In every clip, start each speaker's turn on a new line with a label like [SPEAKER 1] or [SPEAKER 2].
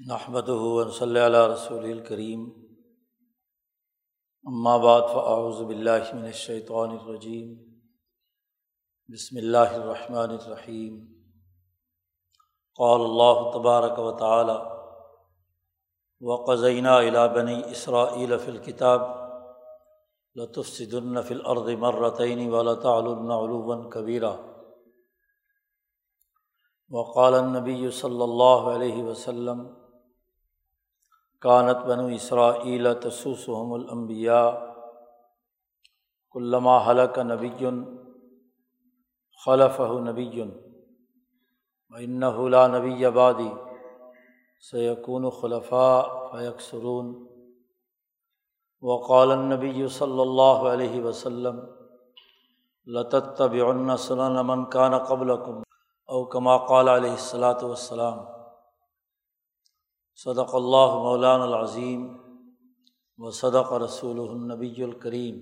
[SPEAKER 1] نحمد صلی اللہ رسول الکریم اما بعد فاعوذ باللہ من الشیطان الرجیم بسم اللہ الرحمن الرحیم قال اللہ تبارک و تعالی وقزینہ الا بنی اسرائیل فی الکتاب لتفسدن فی الارض مرتین ولتعلن علوا کبیرہ وقال النبی صلی اللہ علیہ وسلم کانت بنو اسرا تسوسحم الانبیاء علامہ حلق نبی خلف نبی لا نبی آبادی سیقون خلفاء فیکسرون وقال النبی صلی اللہ علیہ وسلم لطب سنن من کان قبل او کما قال علیہ الصلاۃ والسلام صدق اللہ مولان العظیم و صدق رسول النبی الکریم۔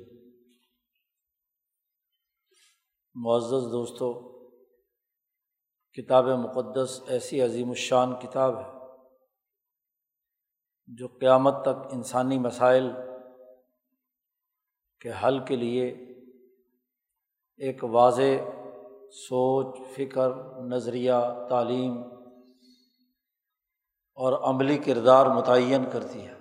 [SPEAKER 1] معزز دوستوں کتاب مقدس ایسی عظیم الشان کتاب ہے جو قیامت تک انسانی مسائل کے حل کے لیے ایک واضح سوچ، فکر، نظریہ، تعلیم اور عملی کردار متعین کرتی ہے۔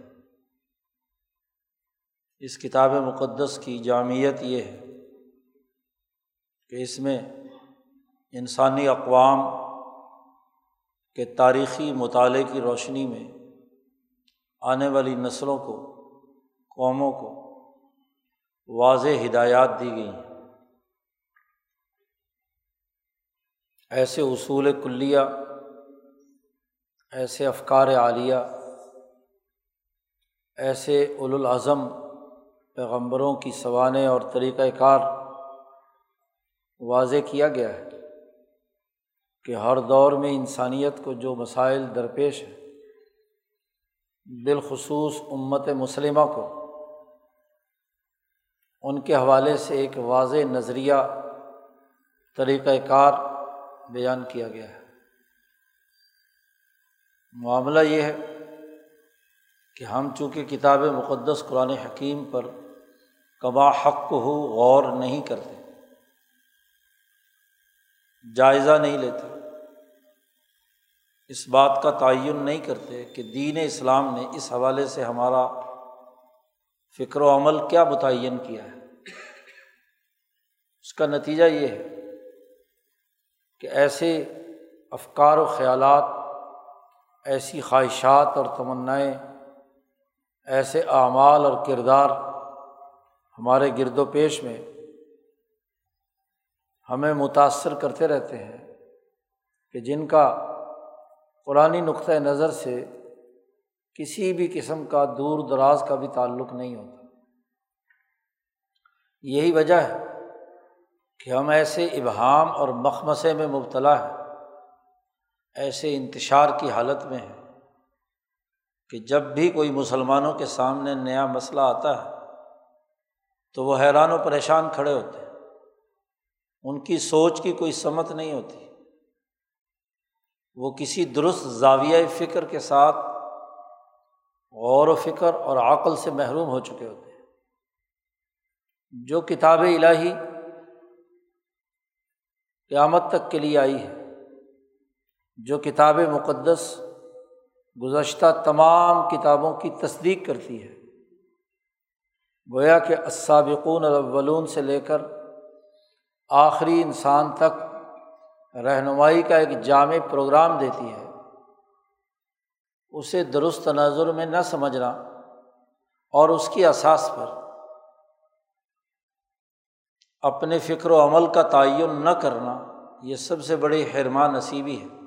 [SPEAKER 1] اس کتاب مقدس کی جامعت یہ ہے کہ اس میں انسانی اقوام کے تاریخی مطالعے کی روشنی میں آنے والی نسلوں کو، قوموں کو واضح ہدایات دی گئی ہیں۔ ایسے اصول کلیہ ایسے افکار عالیہ، ایسے الاظم پیغمبروں کی سوانح اور طریقۂ کار واضح کیا گیا ہے کہ ہر دور میں انسانیت کو جو مسائل درپیش ہے بالخصوص امت مسلمہ کو، ان کے حوالے سے ایک واضح نظریہ طریقۂ کار بیان کیا گیا ہے۔ معاملہ یہ ہے کہ ہم چونکہ کتاب مقدس قرآن حکیم پر کبا حق ہو غور نہیں کرتے، جائزہ نہیں لیتے، اس بات کا تعین نہیں کرتے کہ دین اسلام نے اس حوالے سے ہمارا فکر و عمل کیا متعین کیا ہے۔ اس کا نتیجہ یہ ہے کہ ایسے افکار و خیالات ایسی خواہشات اور تمنائیں، ایسے اعمال اور کردار ہمارے گرد و پیش میں ہمیں متاثر کرتے رہتے ہیں کہ جن کا قرآن نقطۂ نظر سے کسی بھی قسم کا دور دراز کا بھی تعلق نہیں ہوتا۔ یہی وجہ ہے کہ ہم ایسے ابہام اور مخمسے میں مبتلا ہیں۔ ایسے انتشار کی حالت میں ہے کہ جب بھی کوئی مسلمانوں کے سامنے نیا مسئلہ آتا ہے، تو وہ حیران و پریشان کھڑے ہوتے ہیں۔ ان کی سوچ کی کوئی سمت نہیں ہوتی۔ وہ کسی درست زاویہ فکر کے ساتھ غور و فکر اور عقل سے محروم ہو چکے ہوتے ہیں۔ جو کتاب الہی قیامت تک کے لیے آئی ہے جو کتاب مقدس گزشتہ تمام کتابوں کی تصدیق کرتی ہے۔ گویا کہ اسابقون الاولون سے لے کر آخری انسان تک رہنمائی کا ایک جامع پروگرام دیتی ہے۔ اسے درست تناظر میں نہ سمجھنا اور اس کی اساس پر اپنے فکر و عمل کا تعین نہ کرنا یہ سب سے بڑی حرما نصیبی ہے۔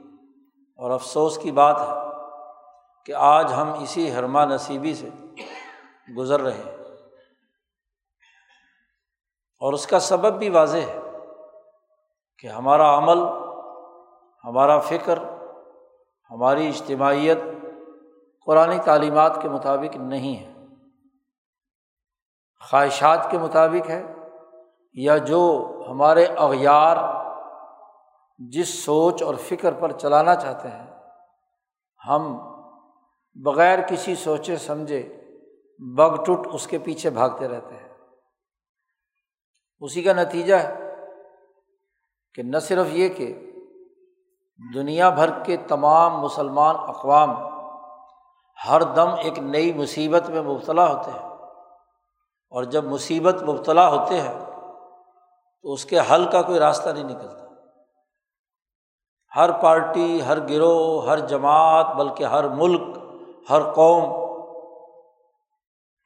[SPEAKER 1] اور افسوس کی بات ہے کہ آج ہم اسی حرما نصیبی سے گزر رہے ہیں۔ اور اس کا سبب بھی واضح ہے کہ ہمارا عمل، ہمارا فکر، ہماری اجتماعیت قرآن تعلیمات کے مطابق نہیں ہے۔ خواہشات کے مطابق ہے یا جو ہمارے اغیار جس سوچ اور فکر پر چلانا چاہتے ہیں، ہم بغیر کسی سوچے سمجھے بگ ٹوٹ اس کے پیچھے بھاگتے رہتے ہیں۔ اسی کا نتیجہ ہے کہ نہ صرف یہ کہ دنیا بھر کے تمام مسلمان اقوام ہر دم ایک نئی مصیبت میں مبتلا ہوتے ہیں۔ اور جب مصیبت مبتلا ہوتے ہیں تو اس کے حل کا کوئی راستہ نہیں نکلتا۔ ہر پارٹی، ہر گروہ، ہر جماعت، بلکہ ہر ملک، ہر قوم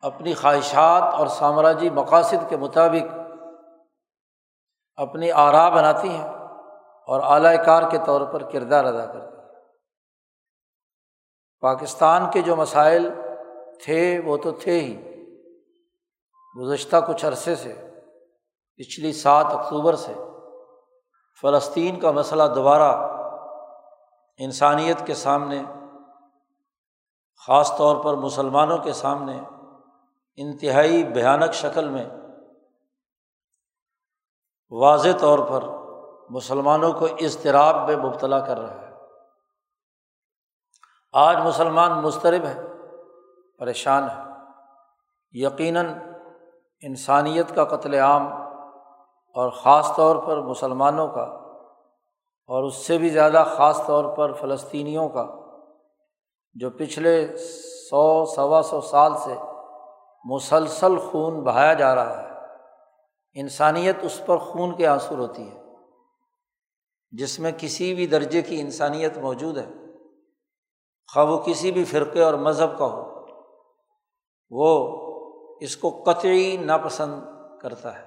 [SPEAKER 1] اپنی خواہشات اور سامراجی مقاصد کے مطابق اپنی آرا بناتی ہیں اور اعلی کار کے طور پر کردار ادا کرتی ہیں۔ پاکستان کے جو مسائل تھے، وہ تو تھے ہی۔ گزشتہ کچھ عرصے سے، پچھلی سات اکتوبر سے، فلسطین کا مسئلہ دوبارہ انسانیت کے سامنے، خاص طور پر مسلمانوں کے سامنے انتہائی بھیانک شکل میں واضح طور پر مسلمانوں کو اضطراب میں مبتلا کر رہا ہے۔ آج مسلمان مسترب ہے پریشان ہے یقیناً انسانیت کا قتل عام اور خاص طور پر مسلمانوں کا اور اس سے بھی زیادہ خاص طور پر فلسطینیوں کا، جو پچھلے سو، سوا سو سال سے مسلسل خون بہایا جا رہا ہے۔ انسانیت اس پر خون کے آنسر ہوتی ہے، جس میں کسی بھی درجے کی انسانیت موجود ہے۔ خواہ وہ کسی بھی فرقے اور مذہب کا ہو، وہ اس کو قطعی ناپسند کرتا ہے۔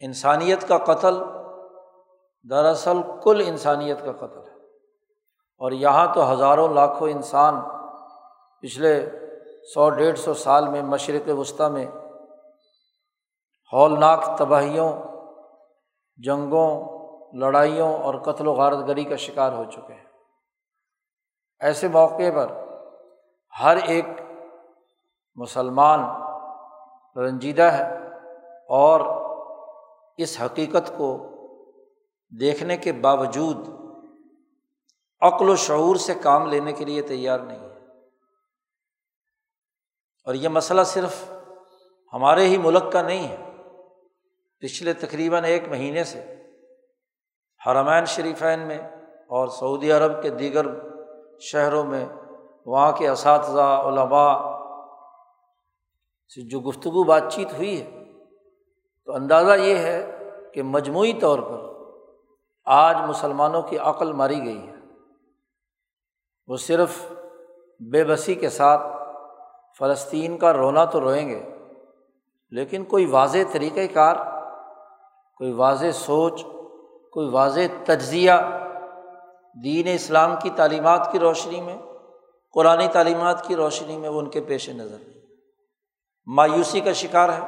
[SPEAKER 1] انسانیت کا قتل دراصل کل انسانیت کا قتل ہے۔ اور یہاں تو ہزاروں لاکھوں انسان پچھلے سو ڈیڑھ سو سال میں مشرق وسطیٰ میں ہولناک تباہیوں، جنگوں، لڑائیوں اور قتل و غارت گری کا شکار ہو چکے ہیں۔ ایسے موقع پر ہر ایک مسلمان رنجیدہ ہے اور اس حقیقت کو دیکھنے کے باوجود عقل و شعور سے کام لینے کے لیے تیار نہیں ہے۔ اور یہ مسئلہ صرف ہمارے ہی ملک کا نہیں ہے۔ پچھلے تقریباً ایک مہینے سے حرمین شریفین میں اور سعودی عرب کے دیگر شہروں میں وہاں کے اساتذہ، علماء سے جو گفتگو بات چیت ہوئی ہے، تو اندازہ یہ ہے کہ مجموعی طور پر آج مسلمانوں کی عقل ماری گئی ہے۔ وہ صرف بے بسی کے ساتھ فلسطین کا رونا تو روئیں گے، لیکن کوئی واضح طریقۂ کار، کوئی واضح سوچ، کوئی واضح تجزیہ دین اسلام کی تعلیمات کی روشنی میں، قرآن تعلیمات کی روشنی میں وہ ان کے پیش نظر نہیں۔ مایوسی کا شکار ہے۔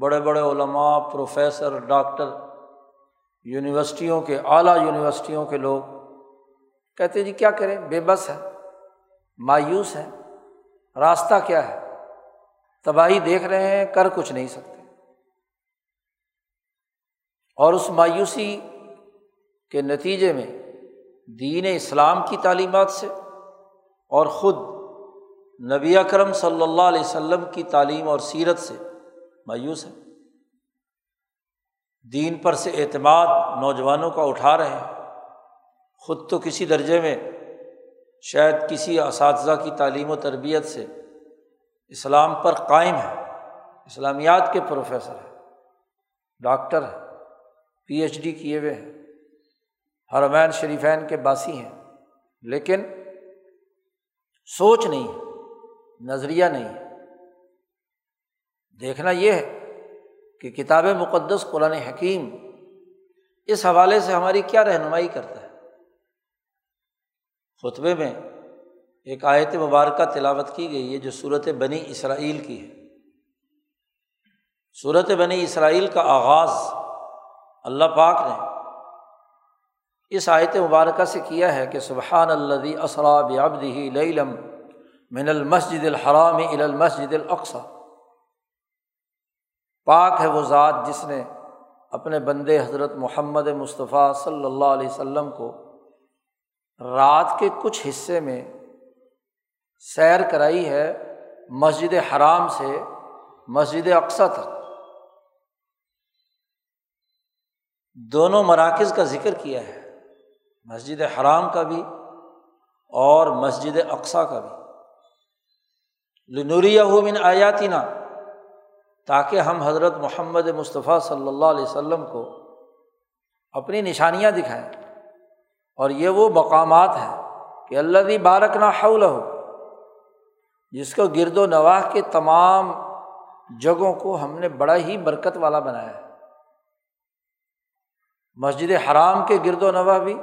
[SPEAKER 1] بڑے بڑے علماء، پروفیسر، ڈاکٹر یونیورسٹیوں کے اعلیٰ یونیورسٹیوں کے لوگ کہتے جی کیا کریں؟ بے بس ہے، مایوس ہے راستہ کیا ہے؟ تباہی دیکھ رہے ہیں، کر کچھ نہیں سکتے۔ اور اس مایوسی کے نتیجے میں دین اسلام کی تعلیمات سے اور خود نبی اکرم صلی اللہ علیہ وسلم کی تعلیم اور سیرت سے مایوس ہے دین پر سے اعتماد نوجوانوں کا اٹھا رہے ہیں۔ خود تو کسی درجے میں شاید کسی اساتذہ کی تعلیم و تربیت سے اسلام پر قائم ہے اسلامیات کے پروفیسر ہیں، ڈاکٹر ہیں، پی ایچ ڈی کیے ہوئے ہیں، حرمین شریفین کے باسی ہیں۔ لیکن سوچ نہیں ہے نظریہ نہیں۔ ہے دیکھنا یہ ہے کہ کتاب مقدس قرآن حکیم اس حوالے سے ہماری کیا رہنمائی کرتا ہے؟ خطبے میں ایک آیت مبارکہ تلاوت کی گئی ہے جو صورت بنی اسرائیل کی ہے۔ صورت بنی اسرائیل کا آغاز اللہ پاک نے اس آیت مبارکہ سے کیا ہے کہ سبحان الدی اسراب ابدی لم من المسجد الحرام ال المسجد الاقصی۔ پاک ہے وہ ذات جس نے اپنے بندے حضرت محمد مصطفیٰ صلی اللہ علیہ وسلم کو رات کے کچھ حصے میں سیر کرائی ہے مسجد حرام سے مسجد اقسا تک۔ دونوں مراکز کا ذکر کیا ہے، مسجد حرام کا بھی اور مسجد اقسا کا بھی۔ لنوری من آیاتی نا تاکہ ہم حضرت محمد مصطفیٰ صلی اللہ علیہ وسلم کو اپنی نشانیاں دکھائیں۔ اور یہ وہ مقامات ہیں کہ اللہ بھی بارک نہ حول ہو جس کو گرد و نواح کے تمام جگہوں کو ہم نے بڑا ہی برکت والا بنایا ہے۔ مسجد حرام کے گرد و نواح بھی،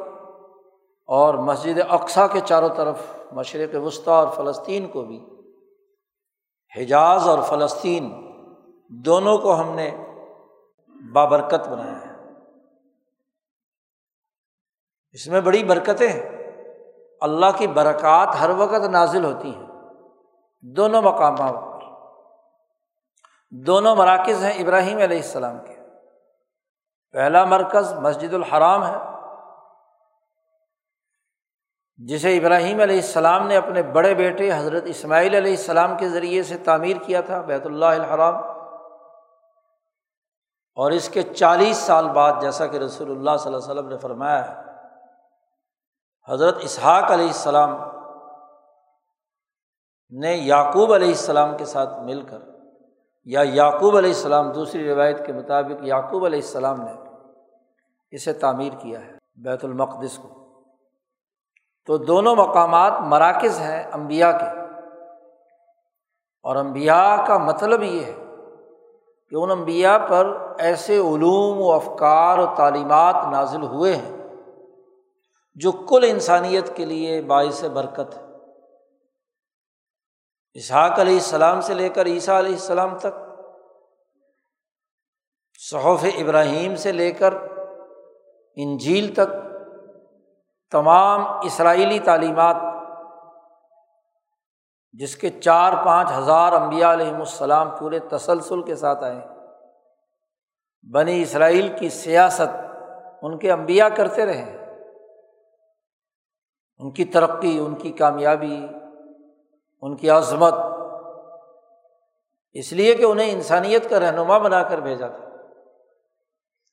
[SPEAKER 1] اور مسجد اقسا کے چاروں طرف مشرق وسطی اور فلسطین کو بھی۔ حجاز اور فلسطین دونوں کو ہم نے بابرکت بنایا ہے۔ اس میں بڑی برکتیں ہیں۔ اللہ کی برکات ہر وقت نازل ہوتی ہیں۔ دونوں مقامات پر۔ دونوں مراکز ہیں ابراہیم علیہ السلام کے۔ پہلا مرکز مسجد الحرام ہے۔ جسے ابراہیم علیہ السلام نے اپنے بڑے بیٹے حضرت اسماعیل علیہ السلام کے ذریعے سے تعمیر کیا تھا، بیت اللہ الحرام۔ اور اس کے چالیس سال بعد جیسا کہ رسول اللہ صلی اللہ علیہ وسلم نے فرمایا ہے، حضرت اسحاق علیہ السلام نے یعقوب علیہ السلام کے ساتھ مل کر یا یعقوب علیہ السلام، دوسری روایت کے مطابق یعقوب علیہ السلام نے اسے تعمیر کیا ہے بیت المقدس کو۔ تو دونوں مقامات مراکز ہیں امبیا کے۔ اور امبیا کا مطلب یہ ہے کہ ان امبیا پر ایسے علوم و افکار و تعلیمات نازل ہوئے ہیں جو کل انسانیت کے لیے باعث برکت ہے۔ اسحاق علیہ السلام سے لے کر عیسیٰ علیہ السلام تک، صحف ابراہیم سے لے کر انجیل تک، تمام اسرائیلی تعلیمات جس کے چار پانچ ہزار امبیا علیہم السلام پورے تسلسل کے ساتھ آئے بنی اسرائیل کی سیاست ان کے امبیا کرتے رہے ان کی ترقی، ان کی کامیابی، ان کی عظمت۔ اس لیے کہ انہیں انسانیت کا رہنما بنا کر بھیجا تھا۔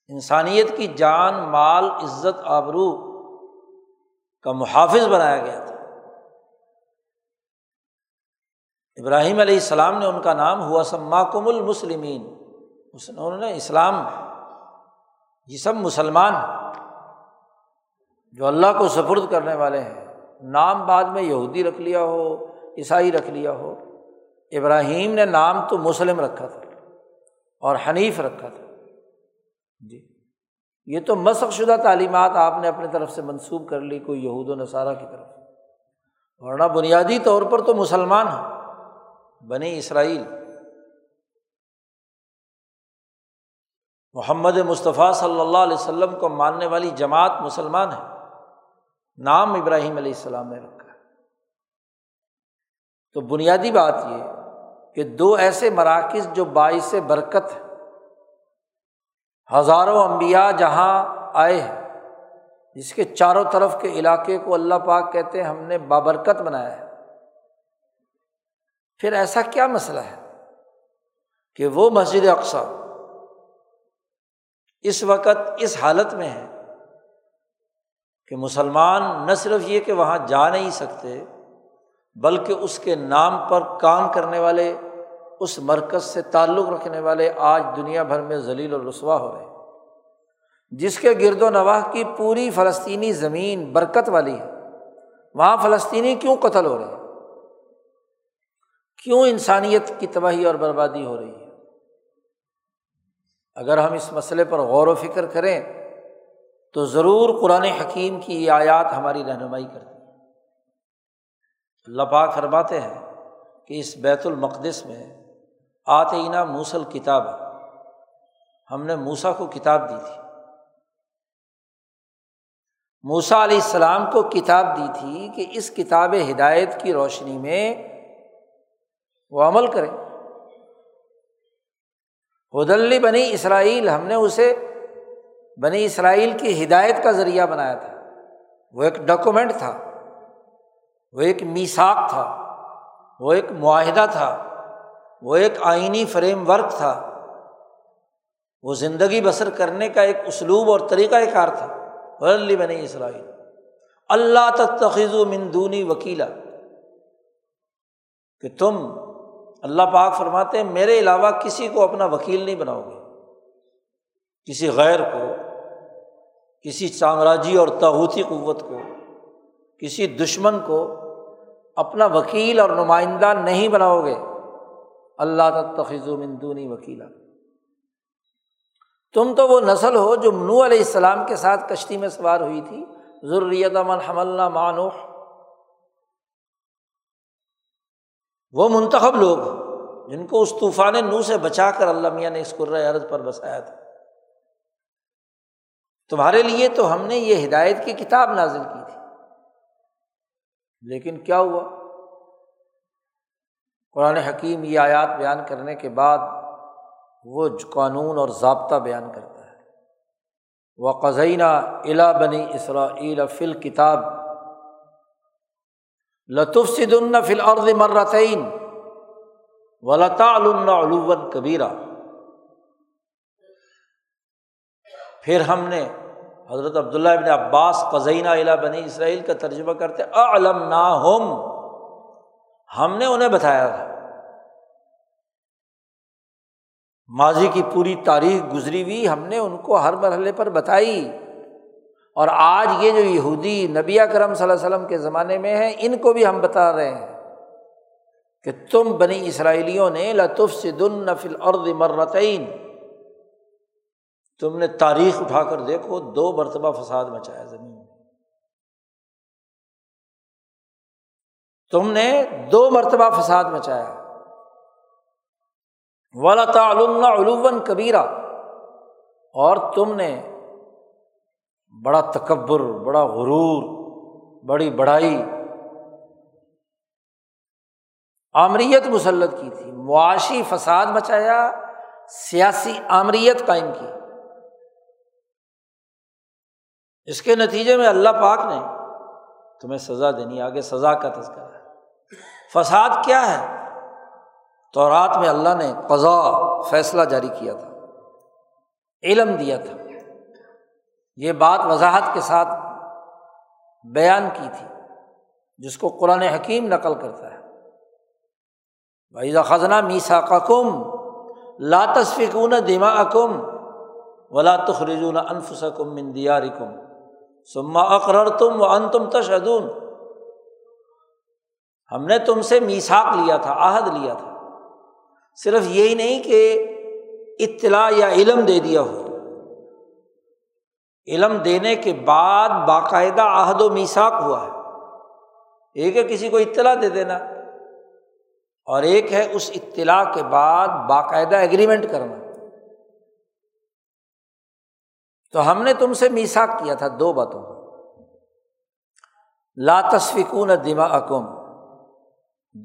[SPEAKER 1] انسانیت کی جان، مال، عزت، آبرو کا محافظ بنایا گیا تھا۔ ابراہیم علیہ السلام نے ان کا نام ہوا سما کم المسلمین انہوں نے اسلام یہ سب مسلمان جو اللہ کو سفرد کرنے والے ہیں۔ نام بعد میں یہودی رکھ لیا ہو، عیسائی رکھ لیا ہو۔ ابراہیم نے نام تو مسلم رکھا تھا اور حنیف رکھا تھا۔ جی۔ یہ تو مسق شدہ تعلیمات آپ نے اپنی طرف سے منسوب کر لی، کوئی یہود و نصارہ کی طرف۔ ورنہ بنیادی طور پر تو مسلمان ہیں۔ بنی اسرائیل۔ محمد مصطفیٰ صلی اللہ علیہ وسلم کو ماننے والی جماعت مسلمان ہے۔ نام ابراہیم علیہ السلام نے رکھا تو بنیادی بات یہ کہ دو ایسے مراکز جو باعث برکت ہے ہزاروں امبیا جہاں آئے ہیں، جس کے چاروں طرف کے علاقے کو اللہ پاک کہتے ہیں ہم نے بابرکت بنایا ہے۔ پھر ایسا کیا مسئلہ ہے کہ وہ مسجد اقسا اس وقت اس حالت میں ہے کہ مسلمان نہ صرف یہ کہ وہاں جا نہیں سکتے، بلکہ اس کے نام پر کام کرنے والے، اس مرکز سے تعلق رکھنے والے آج دنیا بھر میں ذلیل و رسوا ہو رہے جس کے گرد و نواح کی پوری فلسطینی زمین برکت والی ہے۔ وہاں فلسطینی کیوں قتل ہو رہے ہیں؟ کیوں انسانیت کی تباہی اور بربادی ہو رہی ہے؟ اگر ہم اس مسئلے پر غور و فکر کریں، تو ضرور قرآن حکیم کی یہ آیات ہماری رہنمائی کرتی اللہ پاک فرماتے ہیں کہ اس بیت المقدس میں آتعینہ موسل کتاب ہم نے موسا کو کتاب دی تھی۔ موسا علیہ السلام کو کتاب دی تھی کہ اس کتاب ہدایت کی روشنی میں وہ عمل کرے حدلی بنی اسرائیل، ہم نے اسے بنی اسرائیل کی ہدایت کا ذریعہ بنایا تھا۔ وہ ایک ڈاکومنٹ تھا، وہ ایک میساک تھا، وہ ایک معاہدہ تھا، وہ ایک آئینی فریم ورک تھا۔ وہ زندگی بسر کرنے کا ایک اسلوب اور طریقۂ کار تھا۔ ولی بنی اسرائیل۔ اللہ تخذ و مندونی وکیلا، کہ تم اللہ پاک فرماتے ہیں، میرے علاوہ کسی کو اپنا وکیل نہیں بناؤ گے۔ کسی غیر کو، کسی سامراجی اور تاوتی قوت کو، کسی دشمن کو اپنا وکیل اور نمائندہ نہیں بناؤ گے۔ اللہ تخذ و مندونی وکیلا۔ تم تو وہ نسل ہو جو منو علیہ السلام کے ساتھ کشتی میں سوار ہوئی تھی۔ ضروریت من حملہ مانوح وہ منتخب لوگ جن کو اس طوفان نو سے بچا کر اللہ میاں نے اس قرۂۂ عرض پر بسایا تھا۔ تمہارے لیے تو ہم نے یہ ہدایت کی کتاب نازل کی تھی۔ لیکن کیا ہوا؟ قرآن حکیم یہ آیات بیان کرنے کے بعد وہ قانون اور ضابطہ بیان کرتا ہے۔ وہ قزینہ الا بنی اسرا فل کتاب لطف صدن فل عرض مرتعین ولطا علوم کبیرہ پھر ہم نے حضرت عبداللہ ابن عباس قزینہ الا بنی اسرائیل کا ترجمہ کرتے علم نا ہوم ہم نے انہیں بتایا تھا۔ ماضی کی پوری تاریخ گزری ہوئی، ہم نے ان کو ہر مرحلے پر بتائی۔ اور آج یہ جو یہودی نبی کرم صلی اللہ علیہ وسلم کے زمانے میں ہیں، ان کو بھی ہم بتا رہے ہیں کہ تم بنی اسرائیلیوں نے لطف سے دن نفل عرد مرتعین تم نے تاریخ اٹھا کر دیکھو، دو مرتبہ فساد مچایا زمین میں۔ تم نے دو مرتبہ فساد مچایا۔ والا تعلوم علوم کبیرہ اور تم نے بڑا تکبر، بڑا غرور، بڑی بڑائی۔ آمریت مسلط کی تھی، معاشی فساد مچایا، سیاسی آمریت قائم کی۔ اس کے نتیجے میں اللہ پاک نے تمہیں سزا دینی، آگے سزا کا تذکرہ ہے۔ فساد کیا ہے؟ تو رات میں اللہ نے قضا فیصلہ جاری کیا تھا، علم دیا تھا۔ یہ بات وضاحت کے ساتھ بیان کی تھی، جس کو قرآن حکیم نقل کرتا ہے۔ بھائی خزنہ میسا کم لا تصفکون دما اکم ولا تخرجون انفسکم من دیارکم سما اقرر تم و ان تم تشدون ہم نے تم سے میساک لیا تھا، عہد لیا تھا۔ صرف یہی نہیں کہ اطلاع یا علم دے دیا ہو۔ علم دینے کے بعد باقاعدہ عہد و میساک ہوا ہے۔ ایک ہے کسی کو اطلاع دے دینا اور ایک ہے اس اطلاع کے بعد باقاعدہ اگریمنٹ کرنا۔ تو ہم نے تم سے میساک کیا تھا دو باتوں لا تصفکون دما اکم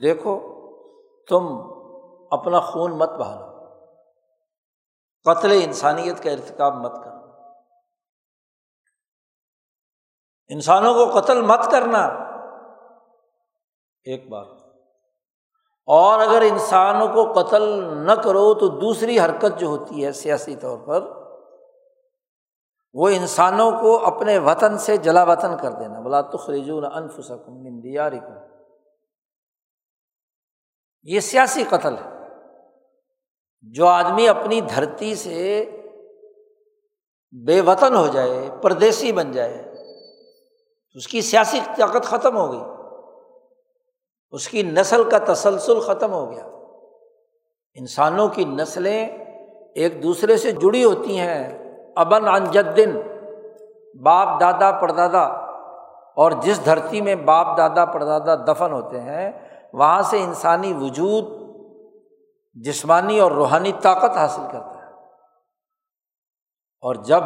[SPEAKER 1] دیکھو، تم اپنا خون مت بہانا قتل انسانیت کا ارتکاب مت کرنا انسانوں کو قتل مت کرنا۔ ایک بات اور اگر انسانوں کو قتل نہ کرو تو دوسری حرکت جو ہوتی ہے سیاسی طور پر، وہ انسانوں کو اپنے وطن سے جلا وطن کر دینا۔ بلا تو خریجون انف سکم کو یہ سیاسی قتل ہے۔ جو آدمی اپنی دھرتی سے بے وطن ہو جائے، پردیسی بن جائے اس کی سیاسی طاقت ختم ہو گئی۔ اس کی نسل کا تسلسل ختم ہو گیا۔ انسانوں کی نسلیں ایک دوسرے سے جڑی ہوتی ہیں۔ ابن انجدن باپ، دادا، پردادا۔ اور جس دھرتی میں باپ، دادا، پردادا دفن ہوتے ہیں، وہاں سے انسانی وجود جسمانی اور روحانی طاقت حاصل کرتا ہے۔ اور جب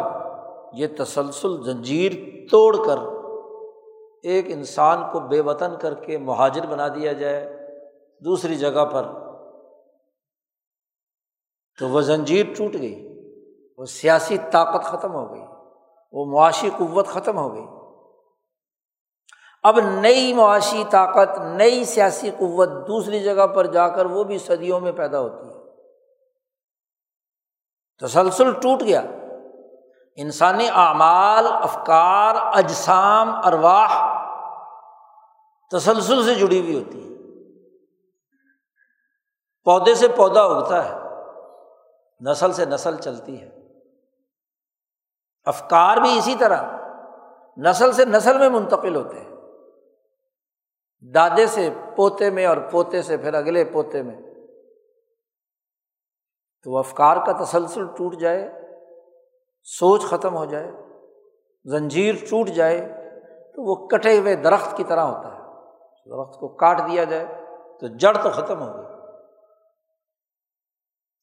[SPEAKER 1] یہ تسلسل زنجیر توڑ کر ایک انسان کو بے وطن کر کے مہاجر بنا دیا جائے دوسری جگہ پر، تو وہ زنجیر ٹوٹ گئی، وہ سیاسی طاقت ختم ہو گئی، وہ معاشی قوت ختم ہو گئی۔ اب نئی معاشی طاقت، نئی سیاسی قوت دوسری جگہ پر جا کر وہ بھی صدیوں میں پیدا ہوتی ہے۔ تسلسل ٹوٹ گیا۔ انسانی اعمال، افکار، اجسام، ارواح تسلسل سے جڑی ہوئی ہوتی ہے۔ پودے سے پودا اگتا ہے، نسل سے نسل چلتی ہے۔ افکار بھی اسی طرح، نسل سے نسل میں منتقل ہوتے ہیں۔ دادے سے پوتے میں اور پوتے سے پھر اگلے پوتے میں۔ تو افکار کا تسلسل ٹوٹ جائے، سوچ ختم ہو جائے، زنجیر ٹوٹ جائے، تو وہ کٹے ہوئے درخت کی طرح ہوتا ہے۔ درخت کو کاٹ دیا جائے تو جڑ تو ختم ہو گئی۔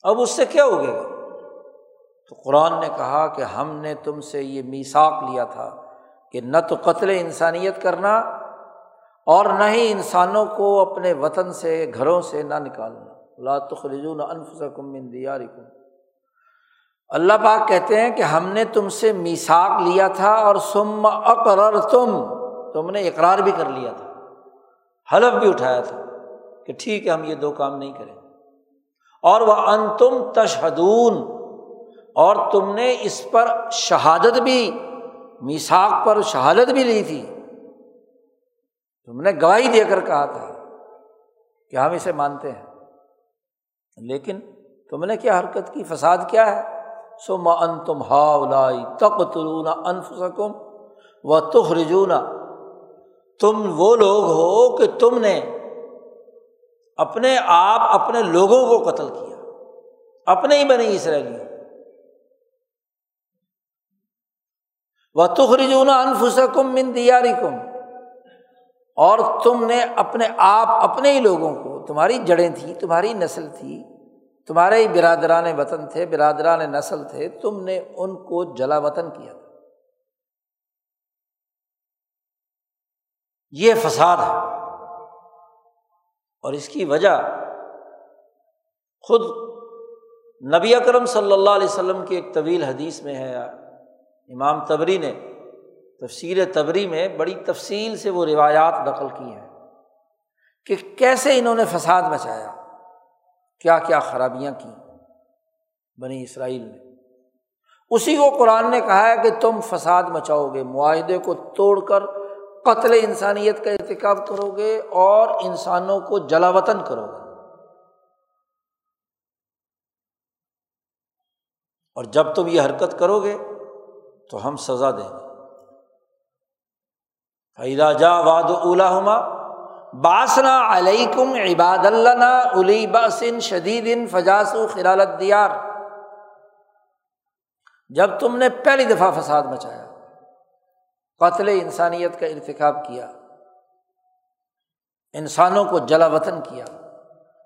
[SPEAKER 1] اب اس سے کیا ہوگے گا تو قرآن نے کہا کہ ہم نے تم سے یہ میساک لیا تھا کہ نہ تو قتل انسانیت کرنا اور نہ ہی انسانوں کو اپنے وطن سے، گھروں سے نہ نکالنا۔ لا تخرجون انفسکم من دیارکم۔ اللہ پاک کہتے ہیں کہ ہم نے تم سے میساک لیا تھا اور سم اقرر تم تم نے اقرار بھی کر لیا تھا۔ حلف بھی اٹھایا تھا کہ ٹھیک ہے ہم یہ دو کام نہیں کریں اور وہ ان تم تشہدون اور تم نے اس پر شہادت بھی میساک پر شہادت بھی لی تھی۔ تم نے گواہی دے کر کہا تھا کہ ہم اسے مانتے ہیں۔ لیکن تم نے کیا حرکت کی؟ فساد کیا ہے؟ سو ان تم ہاؤلائی تک ترون انف سکم و تخرجون تم وہ لوگ ہو کہ تم نے اپنے آپ اپنے لوگوں کو قتل کیا، اپنے ہی بنے اسرائیلیوں وہ تخرجون انفسکم من دیاری کم اور تم نے اپنے آپ اپنے ہی لوگوں کو، تمہاری جڑیں تھیں تمہاری نسل تھی، تمہارے ہی برادران وطن تھے، برادران نسل تھے، تم نے ان کو جلا وطن کیا تھا یہ فساد ہے۔ اور اس کی وجہ خود نبی اکرم صلی اللہ علیہ وسلم کی ایک طویل حدیث میں ہے۔ امام تبری نے تفصیل تبری میں بڑی تفصیل سے وہ روایات نقل کی ہیں کہ کیسے انہوں نے فساد مچایا، کیا کیا خرابیاں کی بنی اسرائیل نے۔ اسی کو قرآن نے کہا ہے کہ تم فساد مچاؤ گے، معاہدے کو توڑ کر قتل انسانیت کا ارتکاب کرو گے اور انسانوں کو جلا وطن کرو گے اور جب تم یہ حرکت کرو گے تو ہم سزا دیں گے۔ فیدا جا واد اولا باسنا علیکم عباد اللہ علی باسن شدید ان فجاس و خلالت دیار جب تم نے پہلی دفعہ فساد مچایا قتل انسانیت کا انتخاب کیا، انسانوں کو جلا وطن کیا،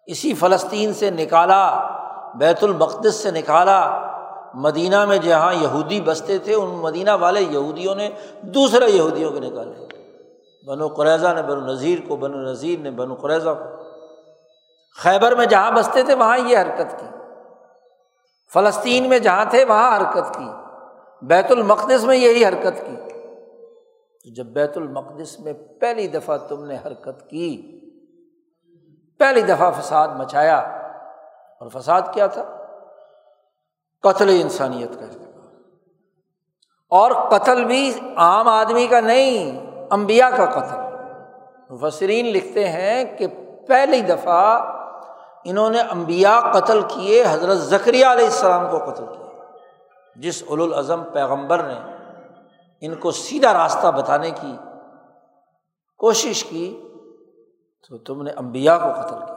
[SPEAKER 1] اسی فلسطین سے نکالا، بیت المقدس سے نکالا، مدینہ میں جہاں یہودی بستے تھے، ان مدینہ والے یہودیوں نے دوسرے یہودیوں کو نکالے بنو قریضہ نے بنو نذیر کو، بنو نذیر نے بنو قریضہ کو۔ خیبر میں جہاں بستے تھے، وہاں یہ حرکت کی۔ فلسطین میں جہاں تھے، وہاں حرکت کی۔ بیت المقدس میں یہی حرکت کی۔ جب بیت المقدس میں پہلی دفعہ تم نے حرکت کی، پہلی دفعہ فساد مچایا، اور فساد کیا تھا؟ قتل انسانیت کا اور قتل بھی عام آدمی کا نہیں امبیا کا قتل۔ وسرین لکھتے ہیں کہ پہلی دفعہ انہوں نے امبیا قتل کیے، حضرت ذکریہ علیہ السلام کو قتل کیا، جس الاظم پیغمبر نے ان کو سیدھا راستہ بتانے کی کوشش کی تو تم نے امبیا کو قتل کیا۔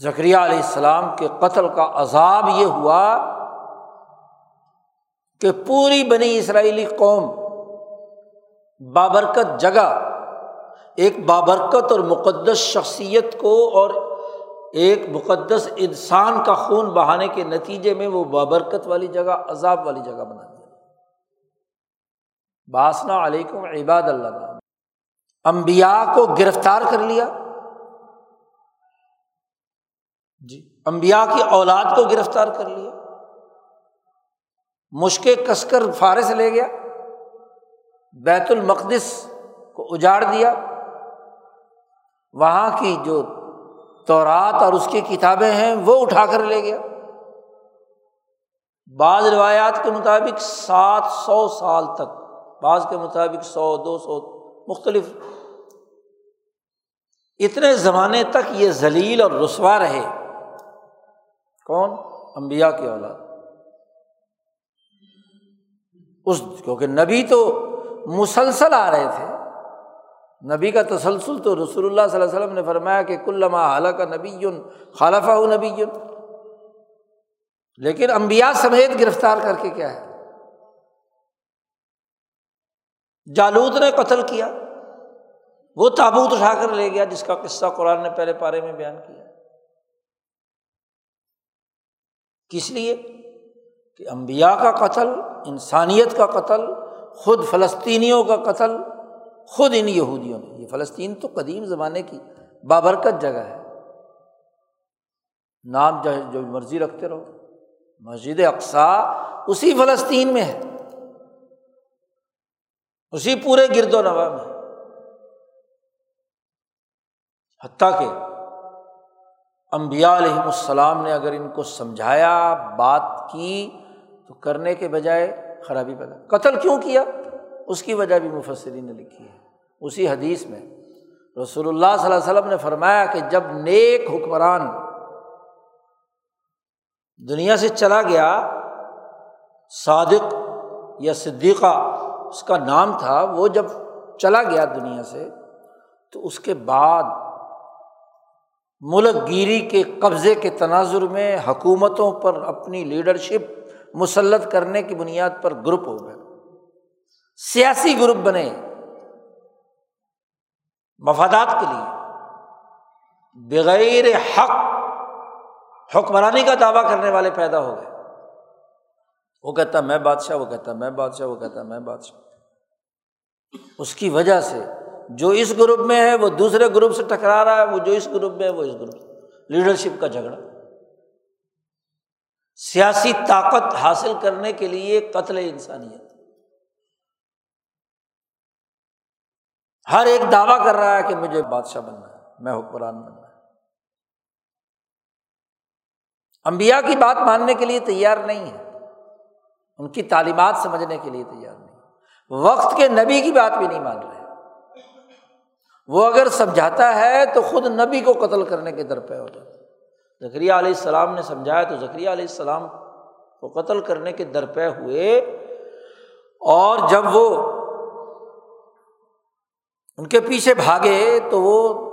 [SPEAKER 1] ذکریہ علیہ السلام کے قتل کا عذاب یہ ہوا کہ پوری بنی اسرائیلی قوم بابرکت جگہ، ایک بابرکت اور مقدس شخصیت کو اور ایک مقدس انسان کا خون بہانے کے نتیجے میں وہ بابرکت والی جگہ، عذاب والی جگہ بنا دیا۔ باسنا علیکم عباد اللہ۔ امبیا کو گرفتار کر لیا۔ جی امبیا کی اولاد کو گرفتار کر لیا۔ مشکے کس کر فارس لے گیا۔ بیت المقدس کو اجاڑ دیا۔ وہاں کی جو تورات اور اس کی کتابیں ہیں، وہ اٹھا کر لے گیا۔ بعض روایات کے مطابق سات سو سال تک، بعض کے مطابق سو، دو سو، مختلف۔ اتنے زمانے تک یہ ذلیل اور رسوا رہے۔ کون؟ امبیا کی اولاد۔ اس، کیونکہ نبی تو مسلسل آ رہے تھے۔ نبی کا تسلسل تو رسول اللہ صلی اللہ علیہ وسلم نے فرمایا کہ کل حالہ کا نبی خالفہ نبی لیکن امبیا سمیت گرفتار کر کے کیا ہے؟ جالود نے قتل کیا، وہ تابوت اٹھا کر لے گیا جس کا قصہ قرآن نے پہلے پارے میں بیان کیا۔ کس لیے؟ کہ امبیا کا قتل، انسانیت کا قتل، خود فلسطینیوں کا قتل خود ان یہودیوں نے یہ فلسطین تو قدیم زمانے کی بابرکت جگہ ہے۔ نام جو جو مرضی رکھتے رہو۔ مسجد اقسا اسی فلسطین میں ہے۔ اسی پورے گرد و نوا میں۔ حتیٰ کہ امبیا علیہم السلام نے اگر ان کو سمجھایا، بات کی تو کرنے کے بجائے خرابی پیدا۔ قتل کیوں کیا؟ اس کی وجہ بھی مفسرین نے لکھی ہے۔ اسی حدیث میں رسول اللہ صلی اللہ علیہ وسلم نے فرمایا کہ جب نیک حکمران دنیا سے چلا گیا، صادق یا صدیقہ اس کا نام تھا، وہ جب چلا گیا دنیا سے، تو اس کے بعد ملک گیری کے قبضے کے تناظر میں حکومتوں پر اپنی لیڈرشپ مسلط کرنے کی بنیاد پر گروپ ہو گئے۔ سیاسی گروپ بنے مفادات کے لیے، بغیر حق حکمرانی کا دعویٰ کرنے والے پیدا ہو گئے۔ وہ کہتا، میں بادشاہ، وہ کہتا، میں بادشاہ، وہ کہتا، میں بادشاہ۔ اس کی وجہ سے جو اس گروپ میں ہے، وہ دوسرے گروپ سے ٹکرا رہا ہے، وہ جو اس گروپ میں ہے، وہ اس گروپ لیڈرشپ کا جھگڑا۔ سیاسی طاقت حاصل کرنے کے لیے قتل انسانیت۔ ہر ایک دعویٰ کر رہا ہے کہ مجھے بادشاہ بننا ہے، میں حکمران بننا ہے۔ امبیا کی بات ماننے کے لیے تیار نہیں ہے ان کی تعلیمات سمجھنے کے لیے تیار نہیں وقت کے نبی کی بات بھی نہیں مان رہے۔ وہ اگر سمجھاتا ہے تو خود نبی کو قتل کرنے کے درپے ہو جاتا زکریہ علیہ السلام نے سمجھایا تو زکریہ علیہ السلام کو قتل کرنے کے درپے ہوئے اور جب وہ ان کے پیچھے بھاگے تو وہ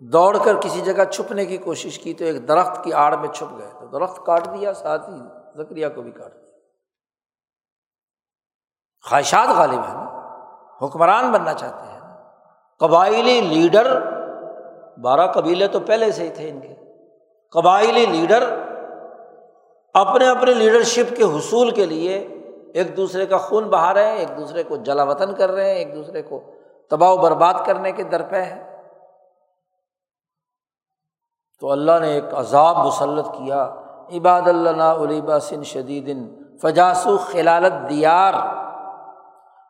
[SPEAKER 1] دوڑ کر کسی جگہ چھپنے کی کوشش کی تو ایک درخت کی آڑ میں چھپ گئے تو درخت کاٹ دیا، ساتھ ہی زکریہ کو بھی کاٹ دیا۔ خواہشات غالب ہے نا، حکمران بننا چاہتے ہیں۔ قبائلی لیڈر، بارہ قبیلے تو پہلے سے ہی تھے ان کے۔ قبائلی لیڈر اپنے اپنے لیڈرشپ کے حصول کے لیے ایک دوسرے کا خون بہا رہے ہیں، ایک دوسرے کو جلا وطن کر رہے ہیں، ایک دوسرے کو تباہ و برباد کرنے کے درپے ہے۔ تو اللہ نے ایک عذاب مسلط کیا۔ عباد اللہ علیبا سن شدید فجاسو خلالت دیار۔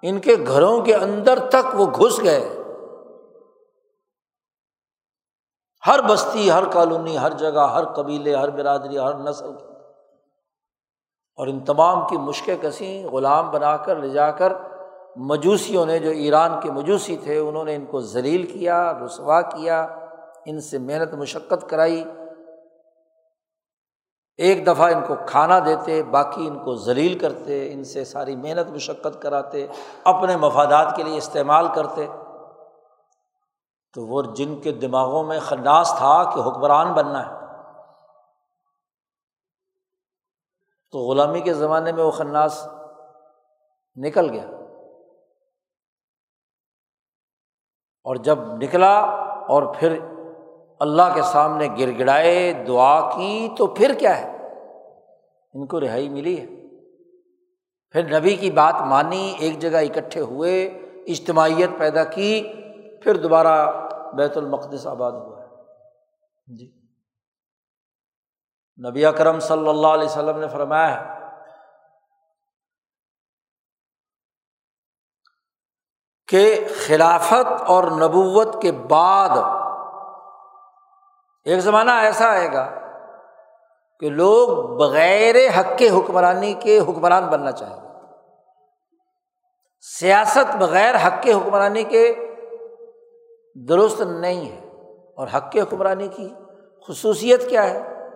[SPEAKER 1] ان کے گھروں کے اندر تک وہ گھس گئے۔ ہر بستی، ہر کالونی، ہر جگہ، ہر قبیلے، ہر برادری، ہر نسل۔ اور ان تمام کی مشقیں کسی غلام بنا کر لے جا کر مجوسیوں نے جو ایران کے مجوسی تھے، انہوں نے ان کو ذلیل کیا، رسوا کیا، ان سے محنت مشقت کرائی۔ ایک دفعہ ان کو کھانا دیتے، باقی ان کو ذلیل کرتے، ان سے ساری محنت مشقت کراتے، اپنے مفادات کے لیے استعمال کرتے۔ تو وہ جن کے دماغوں میں خناس تھا کہ حکمران بننا ہے۔ تو غلامی کے زمانے میں وہ خناس نکل گیا۔ اور جب نکلا اور پھر اللہ کے سامنے گر گڑائے دعا کی، تو پھر کیا ہے؟ ان کو رہائی ملی ہے۔ پھر نبی کی بات مانی، ایک جگہ اکٹھے ہوئے، اجتماعیت پیدا کی، پھر دوبارہ بیت المقدس آباد ہوا ہے۔ جی۔ نبی اکرم صلی اللہ علیہ وسلم نے فرمایا ہے کہ خلافت اور نبوت کے بعد ایک زمانہ ایسا آئے گا کہ لوگ بغیر حق کے حکمرانی کے حکمران بننا چاہیں گے۔ سیاست بغیر حق کے حکمرانی کے درست نہیں ہے اور حق کے حکمرانی کی خصوصیت کیا ہے؟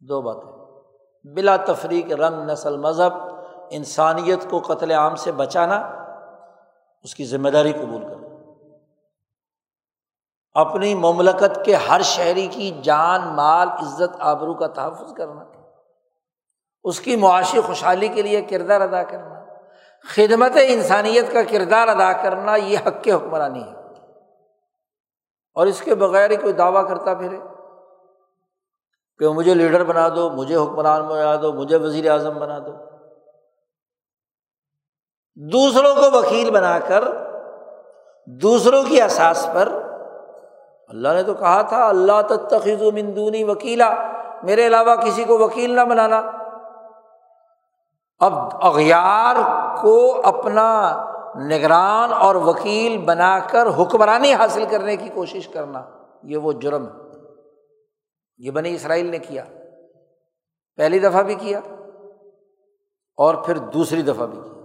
[SPEAKER 1] دو باتیں۔ بلا تفریق رنگ نسل مذہب، انسانیت کو قتل عام سے بچانا اس کی ذمہ داری قبول کرنا اپنی مملکت کے ہر شہری کی جان، مال، عزت، آبرو کا تحفظ کرنا۔ اس کی معاشی خوشحالی کے لیے کردار ادا کرنا۔ خدمت انسانیت کا کردار ادا کرنا، یہ حق کے حکمرانی ہے۔ اور اس کے بغیر ہی کوئی دعویٰ کرتا پھرے۔ کہ مجھے لیڈر بنا دو، مجھے حکمران بنا دو، مجھے وزیر اعظم بنا دو۔ دوسروں کو وکیل بنا کر، دوسروں کی احساس پر۔ اللہ نے تو کہا تھا، اللہ تخذ و مندونی وکیلا، میرے علاوہ کسی کو وکیل نہ بنانا۔ اب اغیار کو اپنا نگران اور وکیل بنا کر حکمرانی حاصل کرنے کی کوشش کرنا، یہ وہ جرم ہے۔ یہ بنی اسرائیل نے کیا، پہلی دفعہ بھی کیا اور پھر دوسری دفعہ بھی کیا۔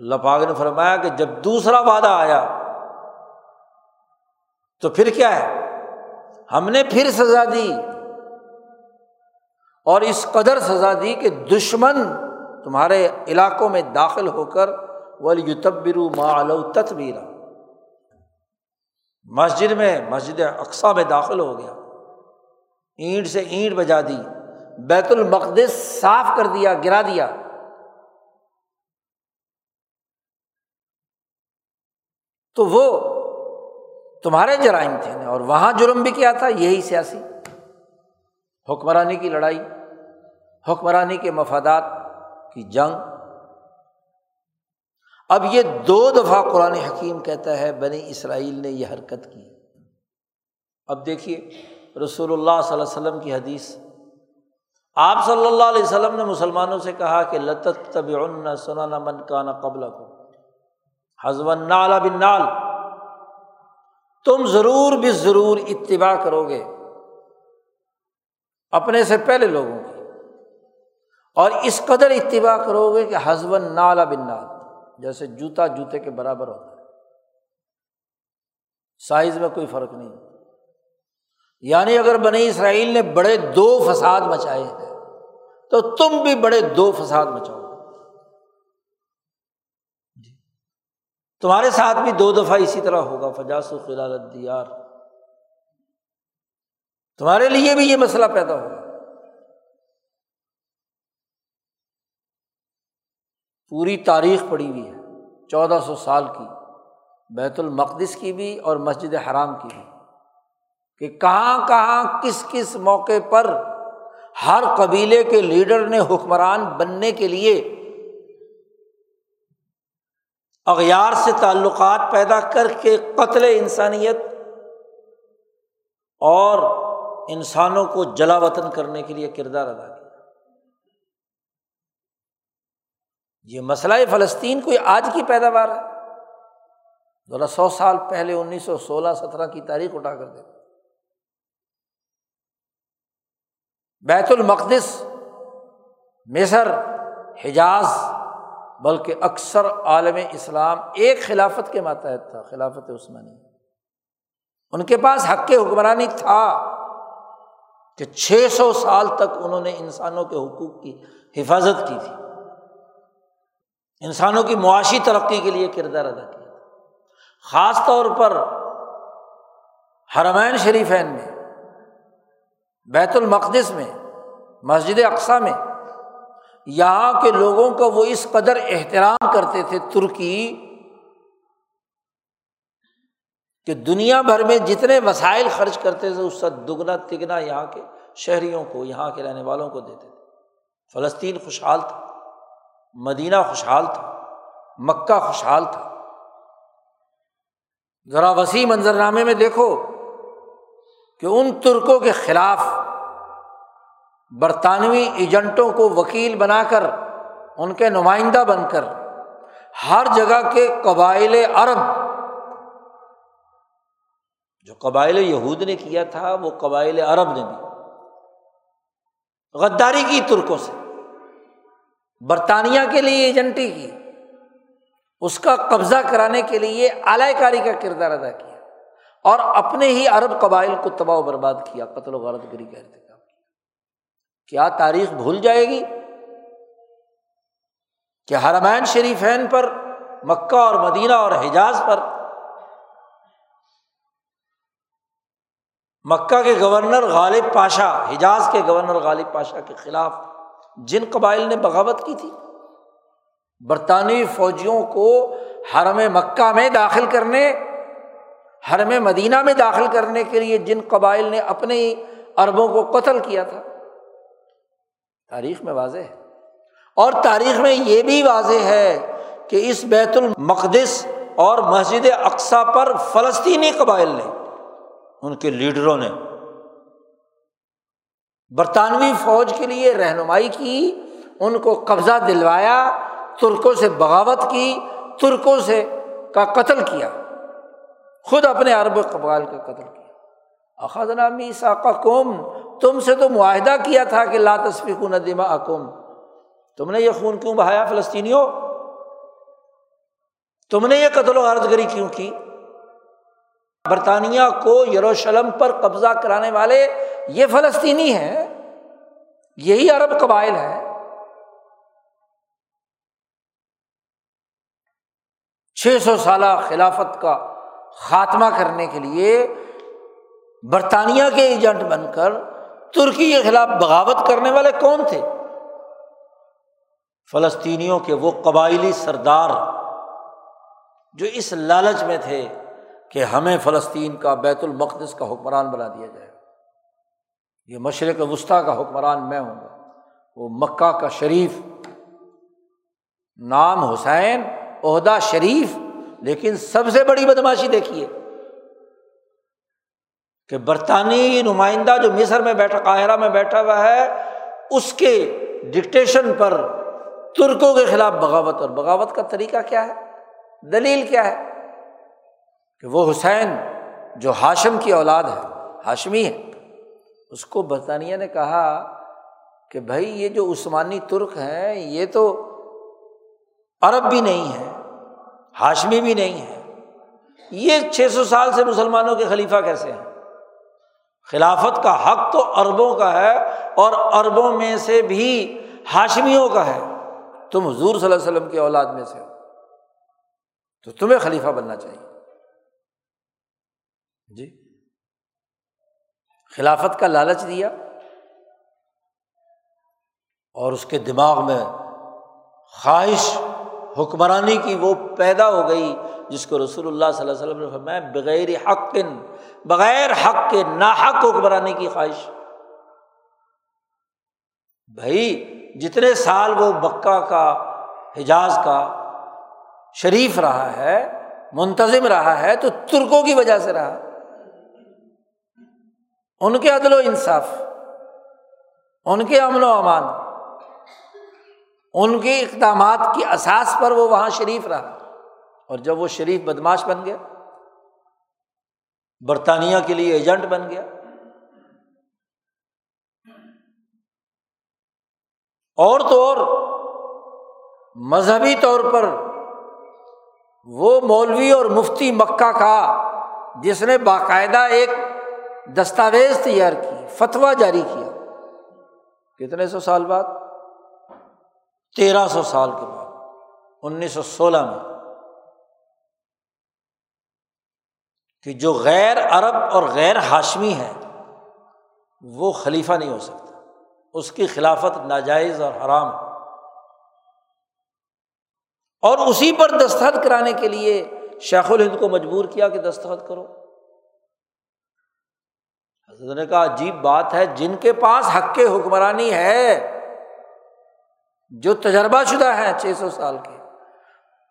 [SPEAKER 1] لپاگ نے فرمایا کہ جب دوسرا وعدہ آیا تو پھر کیا ہے؟ ہم نے پھر سزا دی اور اس قدر سزا دی کہ دشمن تمہارے علاقوں میں داخل ہو کر ولیتبرو مالو تتبیرا مسجد میں، مسجد اقسا میں داخل ہو گیا۔ اینٹ سے اینٹ بجا دی، بیت المقدس صاف کر دیا، گرا دیا۔ تو وہ تمہارے جرائم تھے اور وہاں جرم بھی کیا تھا، یہی سیاسی۔ حکمرانی کی لڑائی، حکمرانی کے مفادات کی جنگ۔ اب یہ دو دفعہ قرآن حکیم کہتا ہے، بنی اسرائیل نے یہ حرکت کی۔ اب دیکھیے، رسول اللہ صلی اللہ علیہ وسلم کی حدیث۔ آپ صلی اللہ علیہ وسلم نے مسلمانوں سے کہا کہ لطت طب سنا من کا نہ قبل کو حضب نال بن نال تم ضرور بھی ضرور اتباع کرو گے۔ اپنے سے پہلے لوگوں کی۔ اور اس قدر اتباع کرو گے کہ حضب نالا بن نال جیسے جوتا جوتے کے برابر ہوتا ہے۔ سائز میں کوئی فرق نہیں۔ یعنی اگر بنی اسرائیل نے بڑے دو فساد مچائے ہیں، تو تم بھی بڑے دو فساد مچاؤ۔ تمہارے ساتھ بھی دو دفعہ اسی طرح ہوگا فجاس و خلال دیار تمہارے لیے بھی یہ مسئلہ پیدا ہوگا۔ پوری تاریخ پڑی ہوئی ہے، چودہ سو سال کی، بیت المقدس کی بھی اور مسجد حرام کی بھی۔ کہ کہاں کہاں، کس کس موقع پر ہر قبیلے کے لیڈر نے حکمران بننے کے لیے اغیار سے تعلقات پیدا کر کے قتل انسانیت اور انسانوں کو جلا وطن کرنے کے لیے کردار ادا کیا۔ یہ مسئلہ فلسطین کوئی آج کی پیداوار ہے۔ ذرا سو سال پہلے انیس سو سولہ سترہ کی تاریخ اٹھا کر دے بیت المقدس، مصر، حجاز بلکہ اکثر عالم اسلام ایک خلافت کے ماتحت تھا، خلافت عثمانی۔ ان کے پاس حق حکمرانی تھا کہ چھ سو سال تک انہوں نے انسانوں کے حقوق کی حفاظت کی تھی۔ انسانوں کی معاشی ترقی کے لیے کردار ادا کیا خاص طور پر حرمین شریفین میں، بیت المقدس میں، مسجد اقسا میں۔ یہاں کے لوگوں کا وہ اس قدر احترام کرتے تھے ترکی کہ دنیا بھر میں جتنے وسائل خرچ کرتے تھے، اس سے دگنا تگنا یہاں کے شہریوں کو، یہاں کے رہنے والوں کو دیتے تھے۔ فلسطین خوشحال تھا، مدینہ خوشحال تھا، مکہ خوشحال تھا۔ ذرا وسیع منظرنامے میں دیکھو کہ ان ترکوں کے خلاف برطانوی ایجنٹوں کو وکیل بنا کر ان کے نمائندہ بن کر ہر جگہ کے قبائل عرب۔ جو قبائل یہود نے کیا تھا، وہ قبائل عرب نے بھی۔ غداری کی ترکوں سے۔ برطانیہ کے لیے ایجنٹی کی۔ اس کا قبضہ کرانے کے لیے اعلی کاری کا کردار ادا کیا۔ اور اپنے ہی عرب قبائل کو تباہ و برباد کیا، قتل و غلط گری کا کیا تاریخ بھول جائے گی؟ کہ حرمین شریفین پر، مکہ اور مدینہ اور حجاز پر۔ مکہ کے گورنر غالب پاشا، حجاز کے گورنر غالب پاشا کے خلاف جن قبائل نے بغاوت کی تھی، برطانوی فوجیوں کو حرم مکہ میں داخل کرنے، حرم مدینہ میں داخل کرنے کے لیے جن قبائل نے اپنے اربوں کو قتل کیا تھا۔ تاریخ میں واضح ہے۔ اور تاریخ میں یہ بھی واضح ہے کہ اس بیت المقدس اور مسجد اقسا پر فلسطینی قبائل نے، ان کے لیڈروں نے برطانوی فوج کے لیے رہنمائی کی، ان کو قبضہ دلوایا، ترکوں سے بغاوت کی، ترکوں سے کا قتل کیا۔ خود اپنے عرب قبائل کا قتل کیا۔ اخذ نامی ساقا قوم تم سے تو معاہدہ کیا تھا کہ لا تصفیق ندیمہ اکوم تم نے یہ خون کیوں بہایا فلسطینیوں؟ تم نے یہ قتل و غرض گری کیوں کی؟ برطانیہ کو یروشلم پر قبضہ کرانے والے یہ فلسطینی ہیں، یہی عرب قبائل ہیں۔ چھ سو سالہ خلافت کا خاتمہ کرنے کے لیے برطانیہ کے ایجنٹ بن کر ترکی کے خلاف بغاوت کرنے والے کون تھے؟ فلسطینیوں کے وہ قبائلی سردار جو اس لالچ میں تھے کہ ہمیں فلسطین کا بیت المقدس کا حکمران بنا دیا جائے۔ یہ مشرق وسطیٰ کا حکمران میں ہوں گا۔ وہ مکہ کا شریف، نام حسین، عہدہ شریف، لیکن سب سے بڑی بدماشی دیکھیے۔ کہ برطانوی نمائندہ جو مصر میں بیٹھا، قاہرہ میں بیٹھا ہوا ہے، اس کے ڈکٹیشن پر ترکوں کے خلاف بغاوت، اور بغاوت کا طریقہ کیا ہے؟ دلیل کیا ہے؟ کہ وہ حسین جو ہاشم کی اولاد ہے، ہاشمی ہے، اس کو برطانیہ نے کہا کہ بھائی یہ جو عثمانی ترک ہیں، یہ تو عرب بھی نہیں ہے ہاشمی بھی نہیں ہے یہ چھ سو سال سے مسلمانوں کے خلیفہ کیسے ہیں؟ خلافت کا حق تو اربوں کا ہے اور اربوں میں سے بھی ہاشمیوں کا ہے۔ تم حضور صلی اللہ علیہ وسلم کی اولاد میں سے ہو۔ تو تمہیں خلیفہ بننا چاہیے۔ جی۔ خلافت کا لالچ دیا اور اس کے دماغ میں خواہش حکمرانی کی وہ پیدا ہو گئی جس کو رسول اللہ صلی اللہ علیہ وسلم نے فرمایا، بغیر حق بغیر حق کے نا حق حکمرانی کی خواہش۔ بھائی، جتنے سال وہ بکا کا، حجاز کا شریف رہا ہے، منتظم رہا ہے، تو ترکوں کی وجہ سے رہا۔ ان کے عدل و انصاف، ان کے امن و امان۔ ان کے اقدامات کی اساس پر وہ وہاں شریف رہا۔ اور جب وہ شریف بدماش بن گیا، برطانیہ کے لیے ایجنٹ بن گیا۔ اور تو اور، مذہبی طور پر وہ مولوی اور مفتی مکہ کا، جس نے باقاعدہ ایک دستاویز تیار کی، فتویٰ جاری کیا۔ کتنے سو سال بعد؟ تیرہ سو سال کے بعد، انیس سو سولہ میں، کہ جو غیر عرب اور غیر ہاشمی ہے وہ خلیفہ نہیں ہو سکتا۔ اس کی خلافت ناجائز اور حرام ہے۔ اور اسی پر دستخط کرانے کے لیے شیخ الہند کو مجبور کیا کہ دستخط کرو۔ حضرت نے کہا، عجیب بات ہے، جن کے پاس حق حکمرانی ہے جو تجربہ شدہ ہے چھ سو سال کے،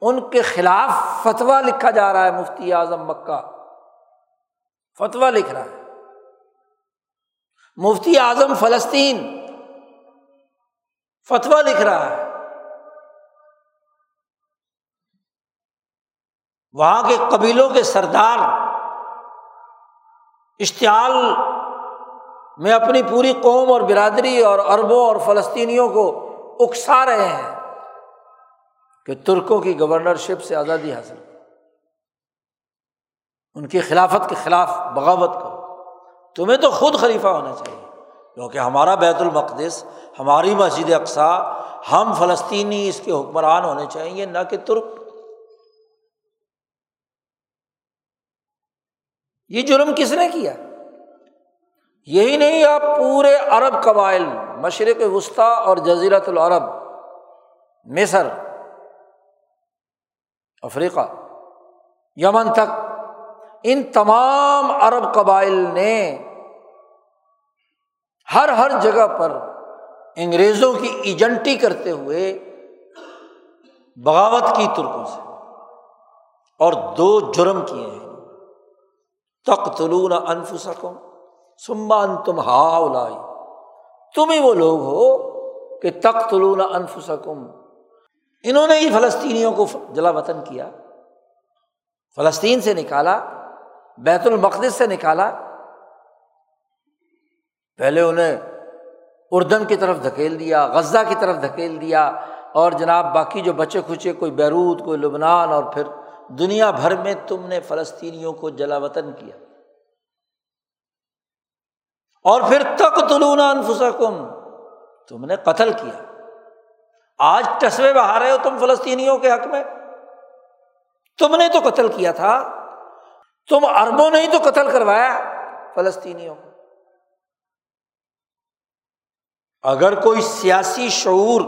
[SPEAKER 1] ان کے خلاف فتویٰ لکھا جا رہا ہے مفتی اعظم مکہ۔ فتویٰ لکھ رہا ہے۔ مفتی اعظم فلسطین فتویٰ لکھ رہا ہے۔ وہاں کے قبیلوں کے سردار اشتعال میں اپنی پوری قوم اور برادری اور اربوں اور فلسطینیوں کو اکسا رہے ہیں کہ ترکوں کی گورنرشپ سے آزادی حاصل ان کی خلافت کے خلاف بغاوت کرو۔ تمہیں تو خود خلیفہ ہونا چاہیے، کیونکہ ہمارا بیت المقدس، ہماری مسجد اقسا ہم فلسطینی اس کے حکمران ہونے چاہیے، نہ کہ ترک۔ یہ جرم کس نے کیا؟ یہی نہیں، آپ پورے عرب قبائل، مشرق وسطی اور جزیرت العرب، مصر، افریقہ، یمن تک، ان تمام عرب قبائل نے ہر ہر جگہ پر انگریزوں کی ایجنٹی کرتے ہوئے بغاوت کی ترکوں سے اور دو جرم کیے ہیں۔ تخت تلون انف سمان تم ہاؤ لائی تم ہی وہ لوگ ہو کہ تخت تلون انف سکم انہوں نے ہی فلسطینیوں کو جلا وطن کیا۔ فلسطین سے نکالا، بیت المقدس سے نکالا۔ پہلے انہیں اردن کی طرف دھکیل دیا، غزہ کی طرف دھکیل دیا۔ اور جناب، باقی جو بچے کھچے کوئی بیروت، کوئی لبنان، اور پھر دنیا بھر میں تم نے فلسطینیوں کو جلا وطن کیا۔ اور پھر تک تلونا انفسکم، تم نے قتل کیا۔ آج ٹسوے بہا رہے ہو تم فلسطینیوں کے حق میں۔ تم نے تو قتل کیا تھا۔ تم اربوں نے ہی تو قتل کروایا فلسطینیوں کو۔ اگر کوئی سیاسی شعور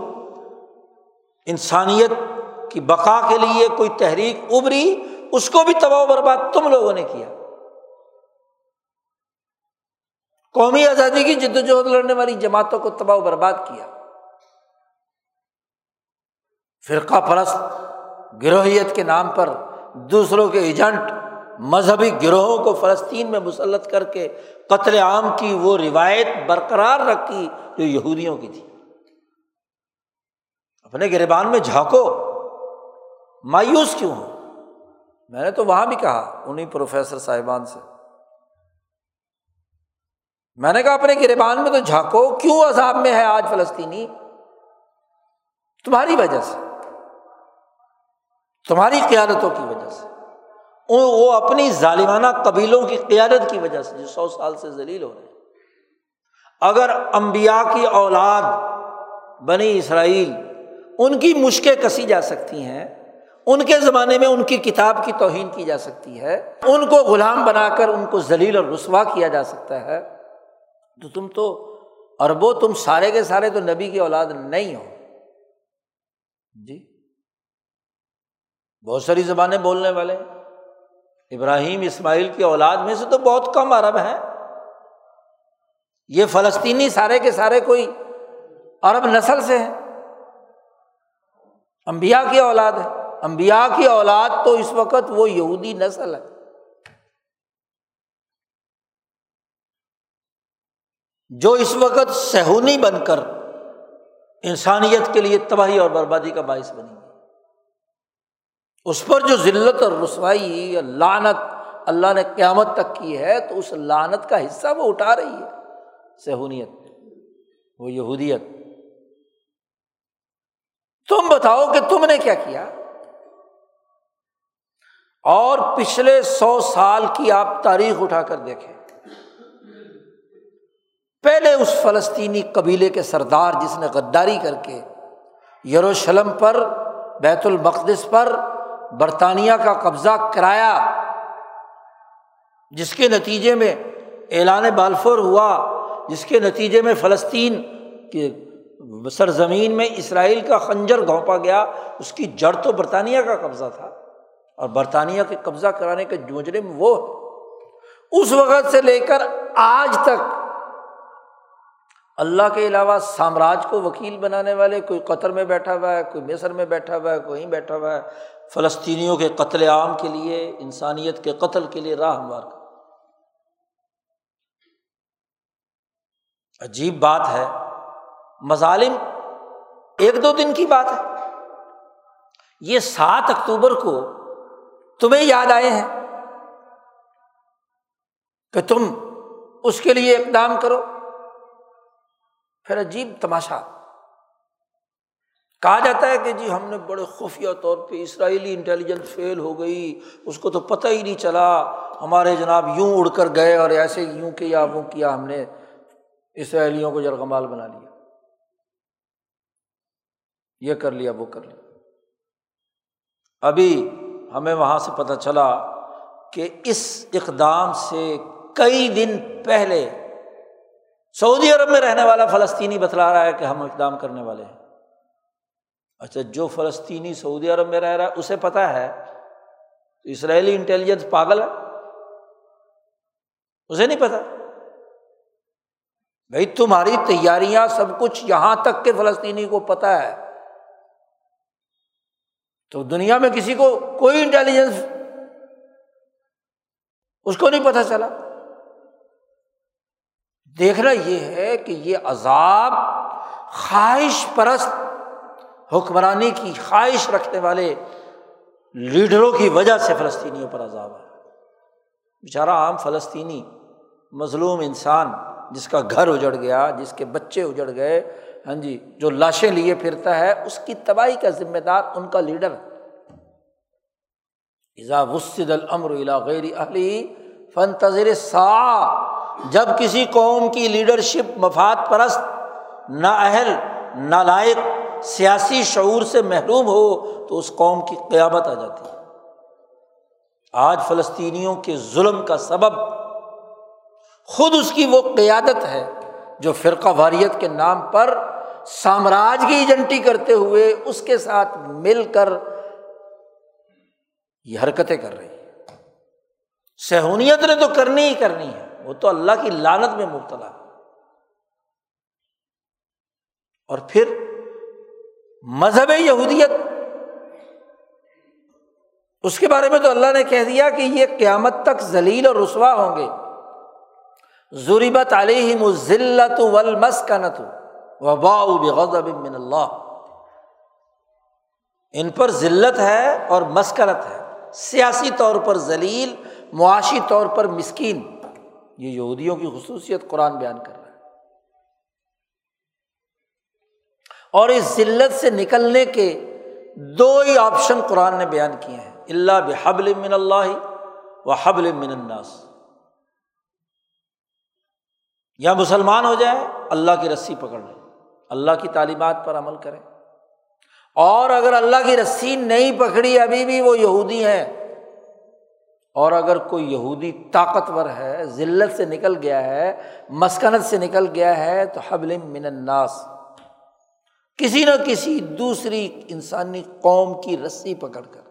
[SPEAKER 1] انسانیت کی بقا کے لیے کوئی تحریک ابری، اس کو بھی تباہ و برباد تم لوگوں نے کیا۔ قومی آزادی کی جد وجہد لڑنے والی جماعتوں کو تباہ و برباد کیا۔ فرقہ پرست گروہیت کے نام پر دوسروں کے ایجنٹ مذہبی گروہوں کو فلسطین میں مسلط کر کے قتل عام کی وہ روایت برقرار رکھی جو یہودیوں کی تھی۔ اپنے گربان میں جھانکو، مایوس کیوں ہو؟ میں نے تو وہاں بھی کہا انہیں پروفیسر صاحبان سے۔ میں نے کہا اپنے گربان میں تو جھانکو کیوں عذاب میں ہے آج فلسطینی؟ تمہاری وجہ سے۔ تمہاری قیادتوں کی وجہ سے۔ وہ اپنی ظالمانہ قبیلوں کی قیادت کی وجہ سے جو سو سال سے ذلیل ہو رہے ہیں۔ اگر امبیا کی اولاد بنی اسرائیل ان کی مشقیں کسی جا سکتی ہیں، ان کے زمانے میں ان کی کتاب کی توہین کی جا سکتی ہے، ان کو غلام بنا کر ان کو ذلیل اور رسوا کیا جا سکتا ہے تو تم تو اربو تم سارے کے سارے تو نبی کی اولاد نہیں ہو۔ جی۔ بہت ساری زبانیں بولنے والے۔ ابراہیم، اسماعیل کی اولاد میں سے تو بہت کم عرب ہیں۔ یہ فلسطینی سارے کے سارے کوئی عرب نسل سے ہیں۔ امبیا کی اولاد ہے۔ امبیا کی اولاد تو اس وقت وہ یہودی نسل ہے۔ جو اس وقت سہونی بن کر انسانیت کے لیے تباہی اور بربادی کا باعث بنی اس پر جو ذلت اور رسوائی اور لانت اللہ نے قیامت تک کی ہے، تو اس لانت کا حصہ وہ اٹھا رہی ہے۔ سہونیت، وہ یہودیت۔ تم بتاؤ کہ تم نے کیا کیا؟ اور پچھلے سو سال کی آپ تاریخ اٹھا کر دیکھیں۔ پہلے اس فلسطینی قبیلے کے سردار جس نے غداری کر کے یروشلم پر، بیت المقدس پر برطانیہ کا قبضہ کرایا، جس کے نتیجے میں اعلان بالفور ہوا، جس کے نتیجے میں فلسطین کے سرزمین میں اسرائیل کا خنجر گھونپا گیا، اس کی جڑ تو برطانیہ کا قبضہ تھا۔ اور برطانیہ کے قبضہ کرانے کے مجرم وہ اس وقت سے لے کر آج تک اللہ کے علاوہ سامراج کو وکیل بنانے والے، کوئی قطر میں بیٹھا ہوا ہے، کوئی مصر میں بیٹھا ہوا ہے، کوئی بیٹھا ہوا ہے، فلسطینیوں کے قتل عام کے لیے، انسانیت کے قتل کے لیے راہ ہموار کر عجیب بات ہے۔ مظالم ایک دو دن کی بات ہے۔ یہ سات اکتوبر کو تمہیں یاد آئے ہیں کہ تم اس کے لیے اقدام کرو۔ پھر عجیب تماشا۔ کہا جاتا ہے کہ جی ہم نے بڑے خفیہ طور پہ اسرائیلی انٹیلیجنس فیل ہو گئی، اس کو تو پتہ ہی نہیں چلا۔ ہمارے جناب یوں اڑ کر گئے اور ایسے یوں کیا، وہ کیا، ہم نے اسرائیلیوں کو جرغمال بنا لیا۔ یہ کر لیا، وہ کر لیا۔ ابھی ہمیں وہاں سے پتہ چلا کہ اس اقدام سے کئی دن پہلے سعودی عرب میں رہنے والا فلسطینی بتلا رہا ہے کہ ہم اقدام کرنے والے ہیں۔ اچھا جو فلسطینی سعودی عرب میں رہ رہا ہے، اسے پتا ہے۔ اسرائیلی انٹیلیجنس پاگل ہے۔ اسے نہیں پتا بھائی تمہاری تیاریاں سب کچھ یہاں تک کہ فلسطینی کو پتا ہے۔ تو دنیا میں کسی کو کوئی انٹیلیجنس اس کو نہیں پتا چلا۔ دیکھنا یہ ہے کہ یہ عذاب خواہش پرست حکمرانی کی خواہش رکھنے والے لیڈروں کی وجہ سے فلسطینیوں پر عذاب ہے۔ بیچارہ عام فلسطینی مظلوم انسان جس کا گھر اجڑ گیا، جس کے بچے اجڑ گئے ہاں جی جو لاشیں لیے پھرتا ہے، اس کی تباہی کا ذمہ دار ان کا لیڈر ایزا وسد الامر غیر اہلی فن تذر سا جب کسی قوم کی لیڈرشپ مفاد پرست نا اہل نالائق، سیاسی شعور سے محروم ہو، تو اس قوم کی قیامت آ جاتی ہے۔ آج فلسطینیوں کے ظلم کا سبب خود اس کی وہ قیادت ہے جو فرقہ واریت کے نام پر سامراج کی ایجنٹی کرتے ہوئے اس کے ساتھ مل کر یہ حرکتیں کر رہی ہے سہونیت نے تو کرنی ہی کرنی ہے۔ وہ تو اللہ کی لانت میں مبتلا اور پھر مذہب یہودیت، اس کے بارے میں تو اللہ نے کہہ دیا کہ یہ قیامت تک ذلیل اور رسوا ہوں گے۔ ضریبت علیہم ذلت والمسکنت وباء بغضب من اللہ۔ ان پر ذلت ہے اور مسکنت ہے۔ سیاسی طور پر ذلیل، معاشی طور پر مسکین۔ یہ یہودیوں کی خصوصیت قرآن بیان کر رہا ہے۔ اور اس ذلت سے نکلنے کے دو ہی آپشن قرآن نے بیان کیے ہیں۔ اللہ بحبل من اللہ و حبل من الناس۔ یا مسلمان ہو جائے، اللہ کی رسی پکڑ لیں اللہ کی تعلیمات پر عمل کریں اور اگر اللہ کی رسی نہیں پکڑی، ابھی بھی وہ یہودی ہیں۔ اور اگر کوئی یہودی طاقتور ہے، ذلت سے نکل گیا ہے، مسکنت سے نکل گیا ہے، تو حبل من الناس۔ کسی نہ کسی دوسری انسانی قوم کی رسی پکڑ کر،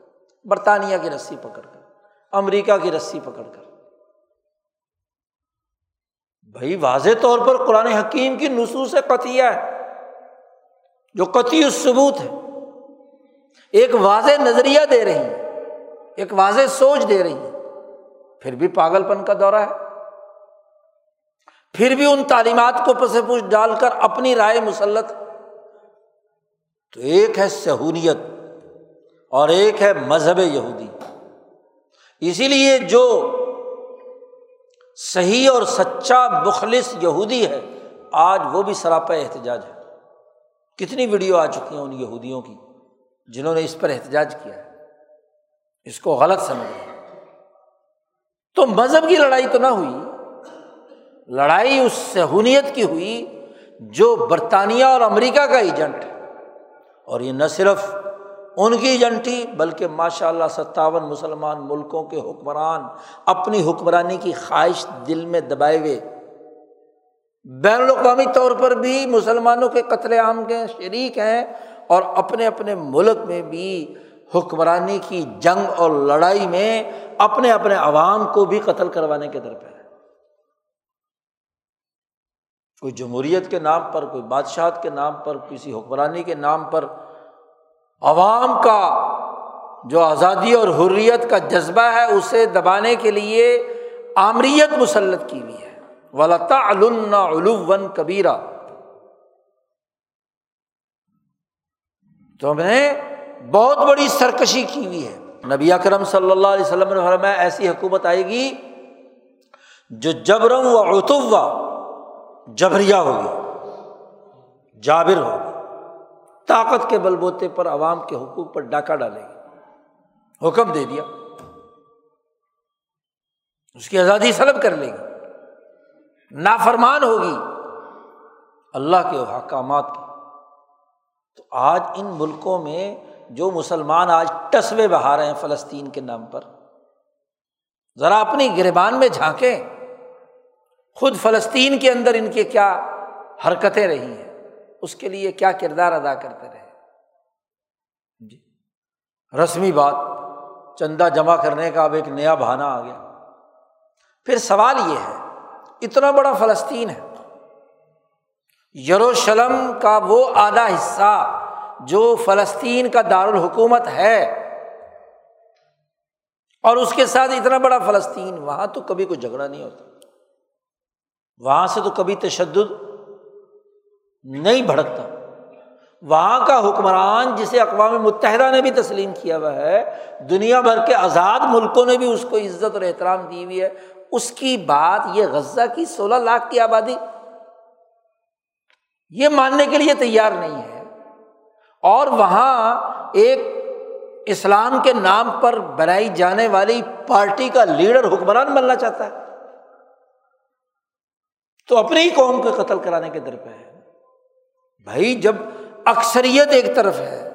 [SPEAKER 1] برطانیہ کی رسی پکڑ کر، امریکہ کی رسی پکڑ کر۔ بھائی، واضح طور پر قرآن حکیم کی نصوص قطعیہ ہے، جو قطعی ثبوت ہے۔ ایک واضح نظریہ دے رہی ہے، ایک واضح سوچ دے رہی ہے۔ پھر بھی پاگل پن کا دورہ ہے۔ پھر بھی ان تعلیمات کو پس پوچھ ڈال کر اپنی رائے مسلط۔ تو ایک ہے سہولیت اور ایک ہے مذہب یہودی۔ اسی لیے جو صحیح اور سچا مخلص یہودی ہے، آج وہ بھی سراپا احتجاج ہے۔ کتنی ویڈیو آ چکی ہیں ان یہودیوں کی جنہوں نے اس پر احتجاج کیا ہے۔ اس کو غلط سمجھ رہے تو مذہب کی لڑائی تو نہ ہوئی۔ لڑائی اس سہونیت کی ہوئی جو برطانیہ اور امریکہ کا ایجنٹ ہے۔ اور یہ نہ صرف ان کی ایجنٹی بلکہ ماشاء اللہ ستاون مسلمان ملکوں کے حکمران اپنی حکمرانی کی خواہش دل میں دبائے ہوئے۔ بین الاقوامی طور پر بھی مسلمانوں کے قتل عام کے شریک ہیں اور اپنے اپنے ملک میں بھی حکمرانی کی جنگ اور لڑائی میں اپنے اپنے عوام کو بھی قتل کروانے کے در پہ کوئی جمہوریت کے نام پر، کوئی بادشاہت کے نام پر، کسی حکمرانی کے نام پر عوام کا جو آزادی اور حریت کا جذبہ ہے، اسے دبانے کے لیے آمریت مسلط کی ہوئی ہے۔ ولتا علوم کبیرا۔ تو نے بہت بڑی سرکشی کی ہوئی ہے۔ نبی اکرم صلی اللہ علیہ وسلم نے فرمایا، ایسی حکومت آئے گی جو جبرم و اتوا جبریا ہوگی، جابر ہوگی۔ طاقت کے بل بوتے پر عوام کے حقوق پر ڈاکہ ڈالے گی۔ حکم دے دیا۔ اس کی آزادی سلب کر لے گی۔ نافرمان ہوگی۔ اللہ کے حکامات کی۔ تو آج ان ملکوں میں جو مسلمان آج ٹسوے بہا رہے ہیں فلسطین کے نام پر، ذرا اپنی گربان میں جھانکیں۔ خود فلسطین کے اندر ان کے کیا حرکتیں رہی ہیں؟ اس کے لیے کیا کردار ادا کرتے رہے؟ جی۔ رسمی بات، چندہ جمع کرنے کا اب ایک نیا بہانا آ گیا۔ پھر سوال یہ ہے، اتنا بڑا فلسطین ہے۔ یروشلم کا وہ آدھا حصہ جو فلسطین کا دارالحکومت ہے، اور اس کے ساتھ اتنا بڑا فلسطین، وہاں تو کبھی کوئی جھگڑا نہیں ہوتا۔ وہاں سے تو کبھی تشدد نہیں بھڑکتا۔ وہاں کا حکمران جسے اقوام متحدہ نے بھی تسلیم کیا ہوا ہے، دنیا بھر کے آزاد ملکوں نے بھی اس کو عزت اور احترام دی ہوئی ہے۔ اس کی بات یہ غزہ کی سولہ لاکھ کی آبادی، یہ ماننے کے لیے تیار نہیں ہے۔ اور وہاں ایک اسلام کے نام پر بنائی جانے والی پارٹی کا لیڈر حکمران بننا چاہتا ہے۔ تو اپنی ہی قوم کو قتل کرانے کے در پہ ہے۔ بھائی، جب اکثریت ایک طرف ہے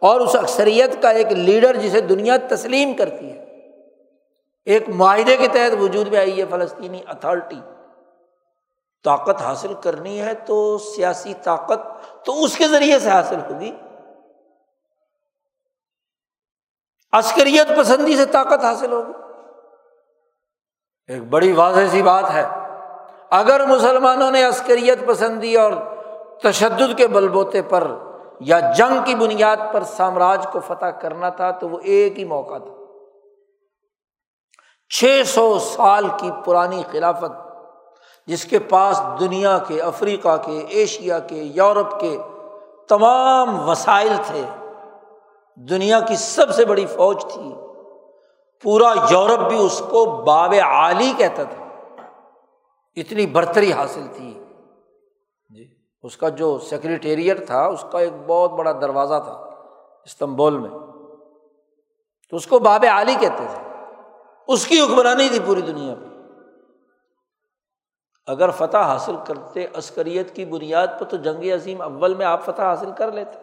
[SPEAKER 1] اور اس اکثریت کا ایک لیڈر جسے دنیا تسلیم کرتی ہے، ایک معاہدے کے تحت وجود میں آئی ہے فلسطینی اتھارٹی۔ طاقت حاصل کرنی ہے تو سیاسی طاقت تو اس کے ذریعے سے حاصل ہوگی۔ عسکریت پسندی سے طاقت حاصل ہوگی۔ ایک بڑی واضح سی بات ہے۔ اگر مسلمانوں نے عسکریت پسندی اور تشدد کے بل بوتے پر یا جنگ کی بنیاد پر سامراج کو فتح کرنا تھا تو وہ ایک ہی موقع تھا۔ چھ سو سال کی پرانی خلافت جس کے پاس دنیا کے، افریقہ کے، ایشیا کے، یورپ کے تمام وسائل تھے۔ دنیا کی سب سے بڑی فوج تھی۔ پورا یورپ بھی اس کو باب عالی کہتا تھا۔ اتنی برتری حاصل تھی۔ جی اس کا جو سیکریٹریٹ تھا، اس کا ایک بہت بڑا دروازہ تھا استنبول میں۔ تو اس کو باب عالی کہتے تھے۔ اس کی حکمرانی تھی پوری دنیا پہ اگر فتح حاصل کرتے عسکریت کی بنیاد پر تو جنگ عظیم اول میں آپ فتح حاصل کر لیتے۔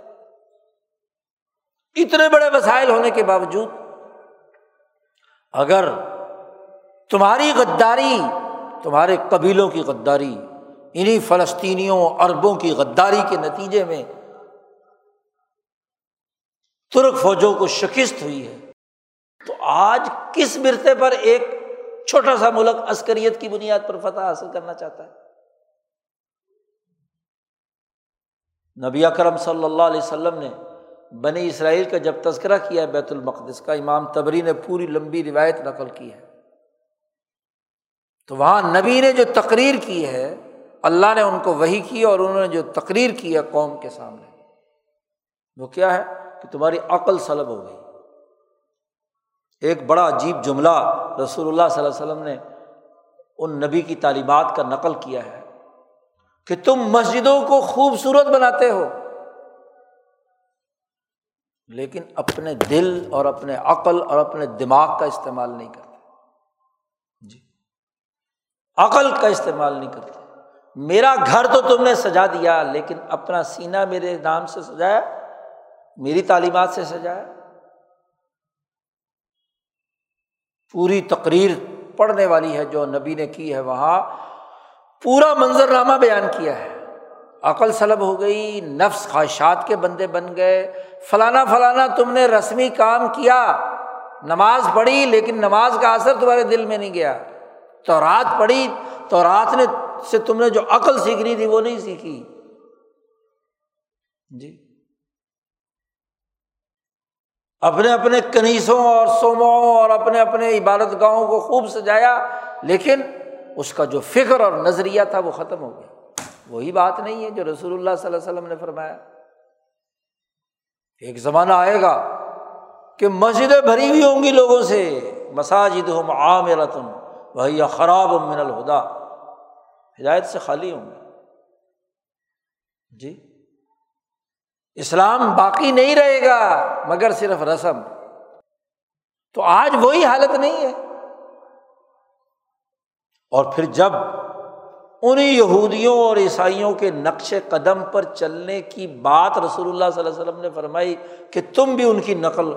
[SPEAKER 1] اتنے بڑے وسائل ہونے کے باوجود اگر تمہاری غداری، تمہارے قبیلوں کی غداری انہیں فلسطینیوں، عربوں کی غداری کے نتیجے میں ترک فوجوں کو شکست ہوئی ہے، تو آج کس مرتے پر ایک چھوٹا سا ملک عسکریت کی بنیاد پر فتح حاصل کرنا چاہتا ہے۔ نبی اکرم صلی اللہ علیہ وسلم نے بنی اسرائیل کا جب تذکرہ کیا ہے بیت المقدس کا، امام تبری نے پوری لمبی روایت نقل کی ہے۔ تو وہاں نبی نے جو تقریر کی ہے، اللہ نے ان کو وہی کی اور انہوں نے جو تقریر کی ہے قوم کے سامنے، وہ کیا ہے؟ کہ تمہاری عقل سلب ہو گئی۔ ایک بڑا عجیب جملہ رسول اللہ صلی اللہ علیہ وسلم نے ان نبی کی تعلیمات کا نقل کیا ہے کہ تم مسجدوں کو خوبصورت بناتے ہو، لیکن اپنے دل اور اپنے عقل اور اپنے دماغ کا استعمال نہیں کرتے۔ جی عقل کا استعمال نہیں کرتے۔ میرا گھر تو تم نے سجا دیا، لیکن اپنا سینہ میرے نام سے سجایا، میری تعلیمات سے سجایا۔ پوری تقریر پڑھنے والی ہے جو نبی نے کی ہے وہاں، پورا منظر نامہ بیان کیا ہے۔ عقل سلب ہو گئی، نفس خواہشات کے بندے بن گئے۔ فلانا فلانا تم نے رسمی کام کیا، نماز پڑھی لیکن نماز کا اثر تمہارے دل میں نہیں گیا۔ تو رات پڑھی، تو رات نے سے تم نے جو عقل سیکھنی تھی وہ نہیں سیکھی۔ جی۔ اپنے اپنے کنیسوں اور سوماؤں اور اپنے اپنے عبادت گاہوں کو خوب سجایا، لیکن اس کا جو فکر اور نظریہ تھا وہ ختم ہو گیا۔ وہی بات نہیں ہے جو رسول اللہ صلی اللہ علیہ وسلم نے فرمایا۔ ایک زمانہ آئے گا کہ مسجدیں بھری ہوئی ہوں گی لوگوں سے۔ مساجد ہوں عام رتن بھیا خراب من الہدا ہدایت سے خالی ہوں گے جی؟ اسلام باقی نہیں رہے گا مگر صرف رسم۔ تو آج وہی حالت نہیں ہے۔ اور پھر جب انہیں یہودیوں اور عیسائیوں کے نقش قدم پر چلنے کی بات رسول اللہ صلی اللہ علیہ وسلم نے فرمائی کہ تم بھی ان کی نقل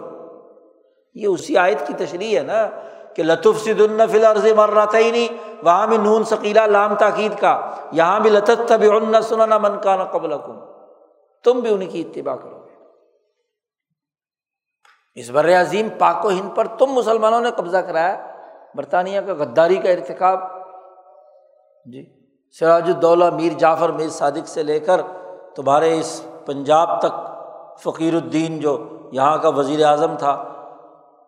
[SPEAKER 1] یہ اسی آیت کی تشریح ہے نا کہ لطف سد النفل عرض مر رہا ہی نہیں وہاں بھی نون ثقیلا لام تاکید کا۔ یہاں بھی لطف تب ان سننا من کا نہ قبل تم بھی ان کی اتباع کرو گے۔ اس بر عظیم پاک و ہند پر تم مسلمانوں نے قبضہ کرایا۔ برطانیہ کا غداری کا ارتقاب جی سراج الدولہ میر جعفر میر صادق سے لے کر تمہارے اس پنجاب تک فقیر الدین جو یہاں کا وزیر اعظم تھا،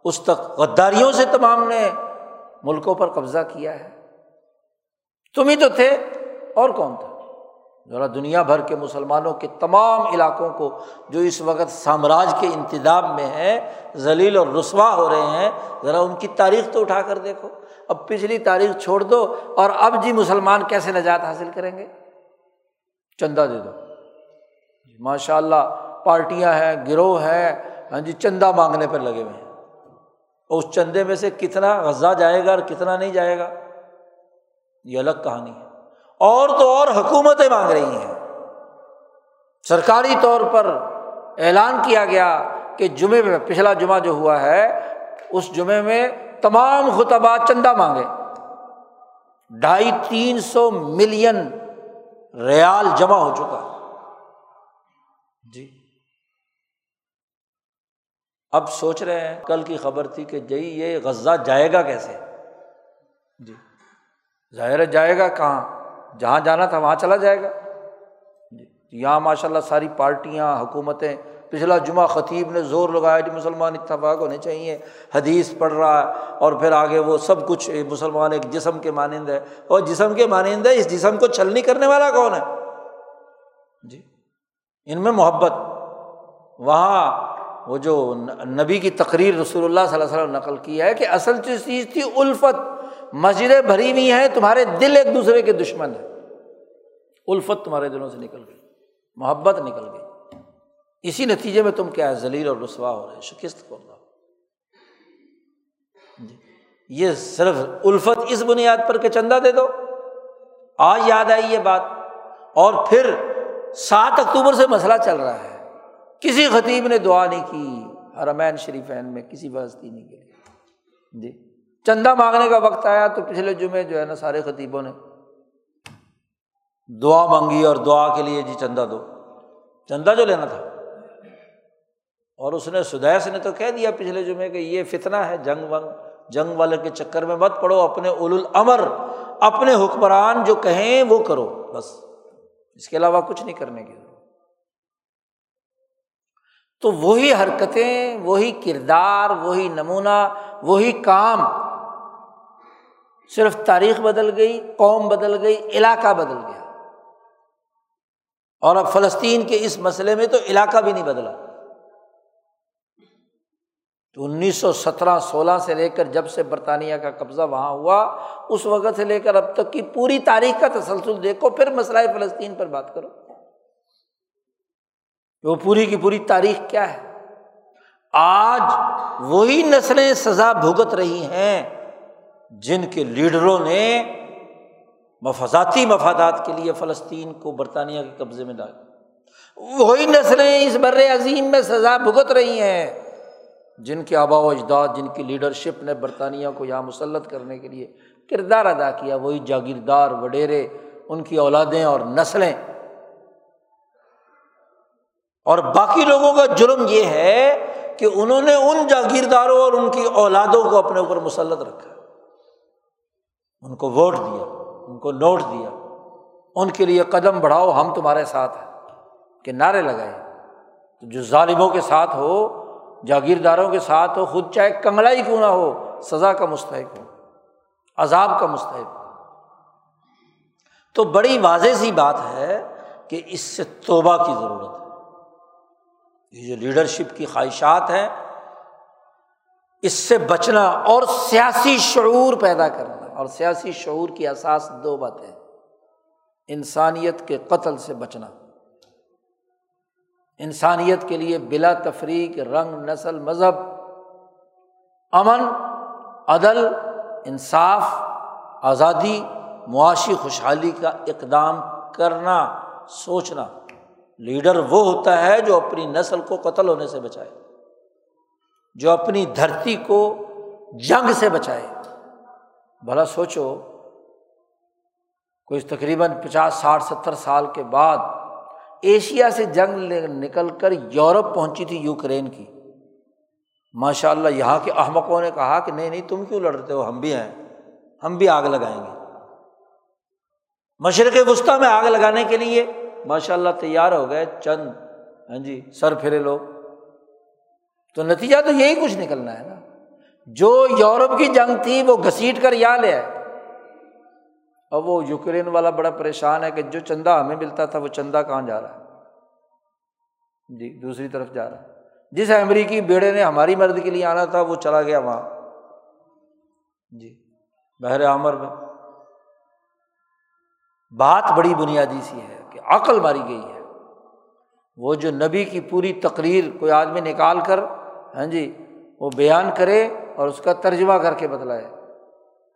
[SPEAKER 1] اس تک غداریوں سے تمام نے ملکوں پر قبضہ کیا ہے۔ تم ہی تو تھے، اور کون تھا؟ ذرا دنیا بھر کے مسلمانوں کے تمام علاقوں کو جو اس وقت سامراج کے انتظام میں ہیں، ذلیل اور رسوا ہو رہے ہیں، ذرا ان کی تاریخ تو اٹھا کر دیکھو۔ اب پچھلی تاریخ چھوڑ دو اور اب جی مسلمان کیسے نجات حاصل کریں گے؟ چندہ دے دو۔ ماشاء اللہ پارٹیاں ہیں، گروہ ہیں ہاں جی چندہ مانگنے پہ لگے ہوئے ہیں۔ اور اس چندے میں سے کتنا غزہ جائے گا اور کتنا نہیں جائے گا؟ یہ الگ کہانی ہے۔ اور تو اور حکومتیں مانگ رہی ہیں۔ سرکاری طور پر اعلان کیا گیا کہ جمعے میں، پچھلا جمعہ جو ہوا ہے، اس جمعے میں تمام خطبہ چندہ مانگے۔ ڈھائی تین سو ملین ریال جمع ہو چکا۔ جی۔ اب سوچ رہے ہیں، کل کی خبر تھی کہ جی یہ غزہ جائے گا کیسے؟ جی۔ ظاہر جائے گا کہاں؟ جہاں جانا تھا وہاں چلا جائے گا۔ جی یہاں ماشاء اللہ ساری پارٹیاں، حکومتیں، پچھلا جمعہ خطیب نے زور لگایا کہ مسلمان اتفاق ہونے چاہیے، حدیث پڑھ رہا ہے اور پھر آگے وہ سب کچھ مسلمان ایک جسم کے مانند ہے۔ اور جسم کے مانند ہے، اس جسم کو چھلنی کرنے والا کون ہے؟ جی ان میں محبت۔ وہاں وہ جو نبی کی تقریر رسول اللہ صلی اللہ علیہ وسلم نقل کی ہے کہ اصل چیز تھی الفت۔ مسجدیں بھری ہوئی ہیں، تمہارے دل ایک دوسرے کے دشمن ہیں۔ الفت تمہارے دلوں سے نکل گئی، محبت نکل گئی۔ اسی نتیجے میں تم کیا ہے، ذلیل اور رسوا ہو رہے شکست کر رہا جی، یہ صرف الفت اس بنیاد پر کہ چندہ دے دو۔ آج یاد آئی یہ بات، اور پھر سات اکتوبر سے مسئلہ چل رہا ہے۔ کسی خطیب نے دعا نہیں کی، حرمین شریفین میں کسی فلسطینی کے لیے جی چندہ مانگنے کا وقت آیا تو پچھلے جمعے جو ہے نا سارے خطیبوں نے دعا مانگی اور دعا کے لیے جی چندہ دو۔ چندہ جو لینا تھا۔ اور اس نے سدیس نے تو کہہ دیا پچھلے جمعے کہ یہ فتنا ہے، جنگ ونگ جنگ والے کے چکر میں مت پڑو، اپنے اول الامر، اپنے حکمران جو کہیں وہ کرو۔ بس۔ اس کے علاوہ کچھ نہیں کرنے کی۔ تو وہی حرکتیں، وہی کردار، وہی نمونہ، وہی کام صرف تاریخ بدل گئی، قوم بدل گئی، علاقہ بدل گیا۔ اور اب فلسطین کے اس مسئلے میں تو علاقہ بھی نہیں بدلا۔ تو انیس سو سترہ، سولہ سے لے کر جب سے برطانیہ کا قبضہ وہاں ہوا، اس وقت سے لے کر اب تک کی پوری تاریخ کا تسلسل دیکھو، پھر مسئلہ فلسطین پر بات کرو۔ وہ پوری کی پوری تاریخ کیا ہے؟ آج وہی نسلیں سزا بھگت رہی ہیں۔ جن کے لیڈروں نے مفاداتی مفادات کے لیے فلسطین کو برطانیہ کے قبضے میں ڈالا وہی نسلیں اس بر عظیم میں سزا بھگت رہی ہیں۔ جن کے آبا و اجداد، جن کی لیڈرشپ نے برطانیہ کو یہاں مسلط کرنے کے لیے کردار ادا کیا، وہی جاگیردار وڈیرے، ان کی اولادیں اور نسلیں۔ اور باقی لوگوں کا جرم یہ ہے کہ انہوں نے ان جاگیرداروں اور ان کی اولادوں کو اپنے اوپر مسلط رکھا۔ ان کو ووٹ دیا، ان کو نوٹ دیا، ان کے لیے قدم بڑھاؤ، ہم تمہارے ساتھ ہیں۔ کہ نعرے لگائے۔ تو جو ظالموں کے ساتھ ہو، جاگیرداروں کے ساتھ ہو، خود چاہے کنگلا ہی کیوں نہ ہو، سزا کا مستحق ہو، عذاب کا مستحق ہو۔ تو بڑی واضح سی بات ہے کہ اس سے توبہ کی ضرورت ہے۔ یہ جو لیڈرشپ کی خواہشات ہیں، اس سے بچنا اور سیاسی شعور پیدا کرنا۔ اور سیاسی شعور کی احساس دو باتیں انسانیت کے قتل سے بچنا۔ انسانیت کے لیے بلا تفریق، رنگ، نسل، مذہب، امن، عدل، انصاف، آزادی، معاشی خوشحالی کا اقدام کرنا، سوچنا۔ لیڈر وہ ہوتا ہے جو اپنی نسل کو قتل ہونے سے بچائے، جو اپنی دھرتی کو جنگ سے بچائے۔ بھلا سوچو، کوئی تقریباً پچاس، ساٹھ، ستر سال کے بعد ایشیا سے جنگ نکل کر یورپ پہنچی تھی یوکرین کی۔ ماشاء اللہ یہاں کے احمقوں نے کہا کہ نہیں نہیں، تم کیوں لڑتے ہو؟ ہم بھی ہیں، ہم بھی آگ لگائیں گے۔ مشرق وسطی میں آگ لگانے کے لیے ماشاء اللہ تیار ہو گئے۔ چند ہاں جی سر پھرے لوگ۔ تو نتیجہ تو یہی کچھ نکلنا ہے نا۔ جو یورپ کی جنگ تھی وہ گھسیٹ کر یہاں لے آئے۔ اب وہ یوکرین والا بڑا پریشان ہے کہ جو چندہ ہمیں ملتا تھا وہ چندہ کہاں جا رہا ہے؟ جی دوسری طرف جا رہا ہے۔ جس امریکی بیڑے نے ہماری مرد کے لیے آنا تھا وہ چلا گیا وہاں۔ جی بحر عمر میں۔ بات بڑی بنیادی سی ہے کہ عقل ماری گئی ہے۔ وہ جو نبی کی پوری تقریر کوئی آدمی نکال کر ہاں جی وہ بیان کرے اور اس کا ترجمہ کر کے بتلائے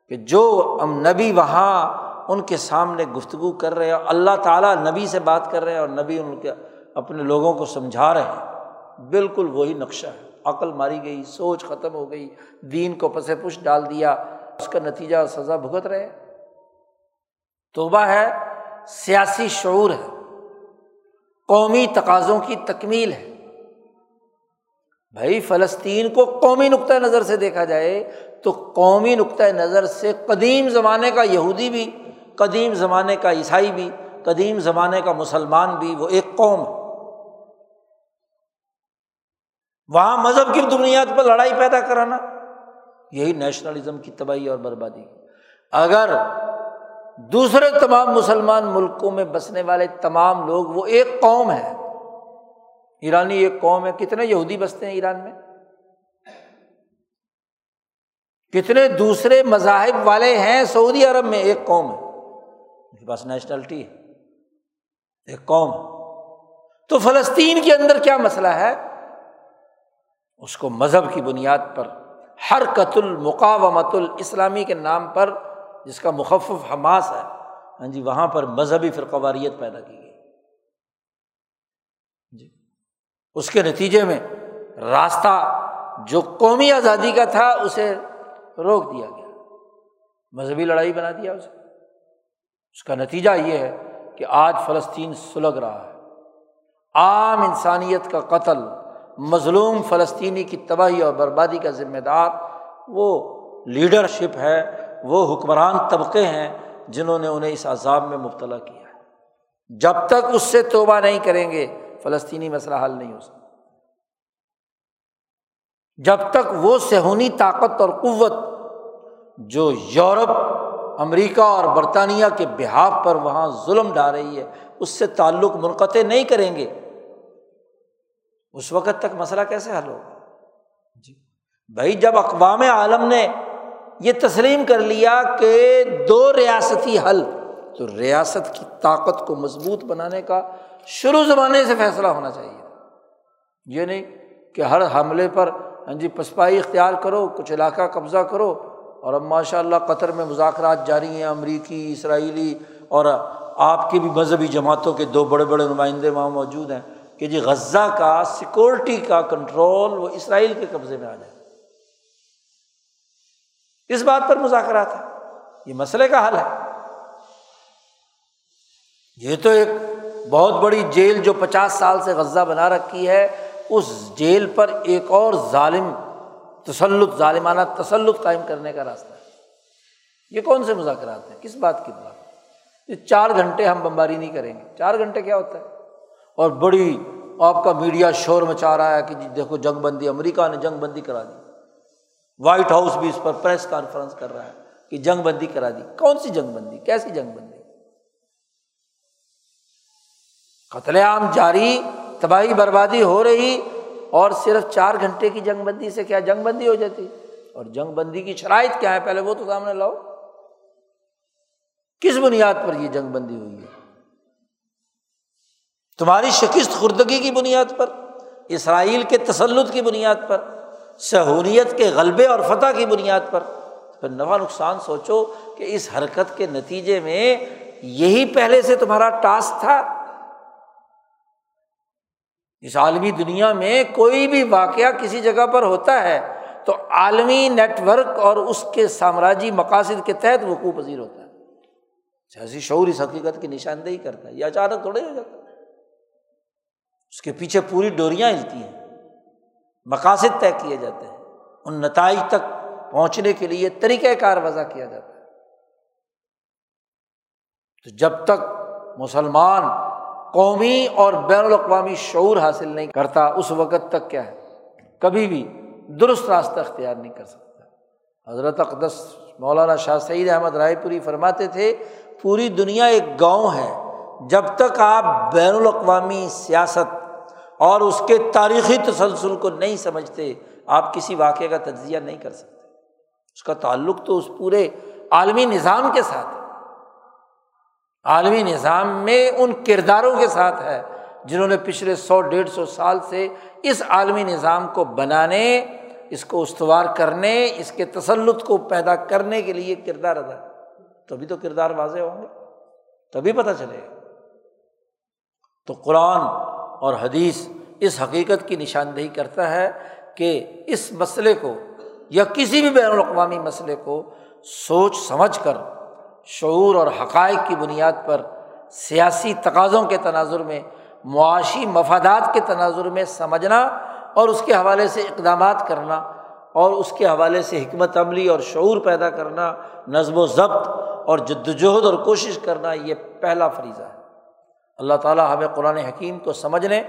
[SPEAKER 1] کہ جو ہم نبی وہاں ان کے سامنے گفتگو کر رہے ہیں اللہ تعالیٰ نبی سے بات کر رہے ہیں اور نبی ان کے اپنے لوگوں کو سمجھا رہے ہیں، بالکل وہی نقشہ ہے۔ عقل ماری گئی، سوچ ختم ہو گئی، دین کو پس پش ڈال دیا، اس کا نتیجہ سزا بھگت رہے۔ توبہ ہے، سیاسی شعور ہے، قومی تقاضوں کی تکمیل ہے۔ بھائی فلسطین کو قومی نقطۂ نظر سے دیکھا جائے تو قومی نقطۂ نظر سے قدیم زمانے کا یہودی بھی، قدیم زمانے کا عیسائی بھی، قدیم زمانے کا مسلمان بھی، وہ ایک قوم ہے۔ وہاں مذہب کی بنیاد پر لڑائی پیدا کرانا، یہی نیشنلزم کی تباہی اور بربادی۔ اگر دوسرے تمام مسلمان ملکوں میں بسنے والے تمام لوگ وہ ایک قوم ہے ایرانی ایک قوم ہے، کتنے یہودی بستے ہیں ایران میں؟ کتنے دوسرے مذاہب والے ہیں سعودی عرب میں؟ ایک قوم ہے۔ پاس نیشنلٹی ہے۔ ایک قوم تو فلسطین کے اندر کیا مسئلہ ہے؟ اس کو مذہب کی بنیاد پر ہر قت المقامت الاسلامی کے نام پر، جس کا مخفف حماس ہے۔ ہاں جی وہاں پر مذہبی فرقواریت پیدا کی گئی جی اس کے نتیجے میں راستہ جو قومی آزادی کا تھا اسے روک دیا گیا۔ مذہبی لڑائی بنا دیا اسے۔ اس کا نتیجہ یہ ہے کہ آج فلسطین سلگ رہا ہے۔ عام انسانیت کا قتل، مظلوم فلسطینی کی تباہی اور بربادی کا ذمہ دار، وہ لیڈرشپ ہے، وہ حکمران طبقے ہیں جنہوں نے انہیں اس عذاب میں مبتلا کیا ہے۔ جب تک اس سے توبہ نہیں کریں گے فلسطینی مسئلہ حل نہیں ہو سکتا۔ جب تک وہ سہونی طاقت اور قوت جو یورپ، امریکہ اور برطانیہ کے بحاف پر وہاں ظلم ڈال رہی ہے، اس سے تعلق منقطع نہیں کریں گے، اس وقت تک مسئلہ کیسے حل ہوگا؟ جی۔ بھائی، جب اقوام عالم نے یہ تسلیم کر لیا کہ دو ریاستی حل، تو ریاست کی طاقت کو مضبوط بنانے کا شروع زمانے سے فیصلہ ہونا چاہیے۔ یہ نہیں کہ ہر حملے پر ہاں جی پسپائی اختیار کرو، کچھ علاقہ قبضہ کرو اور اب ماشاء اللہ قطر میں مذاکرات جاری ہیں، امریکی، اسرائیلی اور آپ کی بھی مذہبی جماعتوں کے دو بڑے بڑے نمائندے وہاں موجود ہیں کہ جی غزہ کا سیکورٹی کا کنٹرول وہ اسرائیل کے قبضے میں آ جائے۔ اس بات پر مذاکرات ہے یہ مسئلے کا حل ہے۔ یہ تو ایک بہت بڑی جیل جو پچاس سال سے غزہ بنا رکھی ہے، اس جیل پر ایک اور ظالم، تسلط، ظالمانہ تسلط قائم کرنے کا راستہ ہے۔ یہ کون سے مذاکرات ہیں؟ کس بات کی بات؟ یہ چار گھنٹے ہم بمباری نہیں کریں گے۔ چار گھنٹے کیا ہوتا ہے؟ اور بڑی آپ کا میڈیا شور مچا رہا ہے کہ جی دیکھو جنگ بندی، امریکہ نے جنگ بندی کرا دی۔ وائٹ ہاؤس بھی اس پر پریس کانفرنس کر رہا ہے کہ جنگ بندی کرا دی۔ کون سی جنگ بندی؟ کیسی جنگ بندی؟ قتل عام جاری، تباہی بربادی ہو رہی اور صرف چار گھنٹے کی جنگ بندی سے کیا جنگ بندی ہو جاتی؟ اور جنگ بندی کی شرائط کیا ہے پہلے وہ تو سامنے لاؤ۔ کس بنیاد پر یہ جنگ بندی ہوئی ہے؟ تمہاری شکست خوردگی کی بنیاد پر، اسرائیل کے تسلط کی بنیاد پر، سہولیت کے غلبے اور فتح کی بنیاد پر۔ پھر نفع نقصان سوچو کہ اس حرکت کے نتیجے میں یہی پہلے سے تمہارا ٹاسک تھا۔ اس عالمی دنیا میں کوئی بھی واقعہ کسی جگہ پر ہوتا ہے، تو عالمی نیٹ ورک اور اس کے سامراجی مقاصد کے تحت وقوع پذیر ہوتا ہے۔ اچھا، سیاسی شعور اس حقیقت کی نشاندہی کرتا ہے یہ اچانک تھوڑے ہو جاتا ہے۔ اس کے پیچھے پوری ڈوریاں ہلتی ہیں، مقاصد طے کیے جاتے ہیں، ان نتائج تک پہنچنے کے لیے طریقۂ کار وضع کیا جاتا ہے۔ تو جب تک مسلمان قومی اور بین الاقوامی شعور حاصل نہیں کرتا، اس وقت تک کیا ہے؟ کبھی بھی درست راستہ اختیار نہیں کر سکتا۔ حضرت اقدس مولانا شاہ سعید احمد رائے پوری فرماتے تھے، پوری دنیا ایک گاؤں ہے، جب تک آپ بین الاقوامی سیاست اور اس کے تاریخی تسلسل کو نہیں سمجھتے، آپ کسی واقعے کا تجزیہ نہیں کر سکتے۔ اس کا تعلق تو اس پورے عالمی نظام کے ساتھ عالمی نظام میں ان کرداروں کے ساتھ ہے جنہوں نے پچھلے سو، ڈیڑھ سو سال سے اس عالمی نظام کو بنانے، اس کو استوار کرنے، اس کے تسلط کو پیدا کرنے کے لیے کردار ادا تبھی تو کردار واضح ہوں گے، تبھی پتہ چلے گا۔ تو قرآن اور حدیث اس حقیقت کی نشاندہی کرتا ہے کہ اس مسئلے کو یا کسی بھی بین الاقوامی مسئلے کو سوچ سمجھ کر شعور اور حقائق کی بنیاد پر سیاسی تقاضوں کے تناظر میں، معاشی مفادات کے تناظر میں سمجھنا اور اس کے حوالے سے اقدامات کرنا اور اس کے حوالے سے حکمت عملی اور شعور پیدا کرنا، نظم و ضبط اور جد وجہد اور کوشش کرنا، یہ پہلا فریضہ ہے۔ اللہ تعالیٰ ہمیں قرآن حکیم کو سمجھنے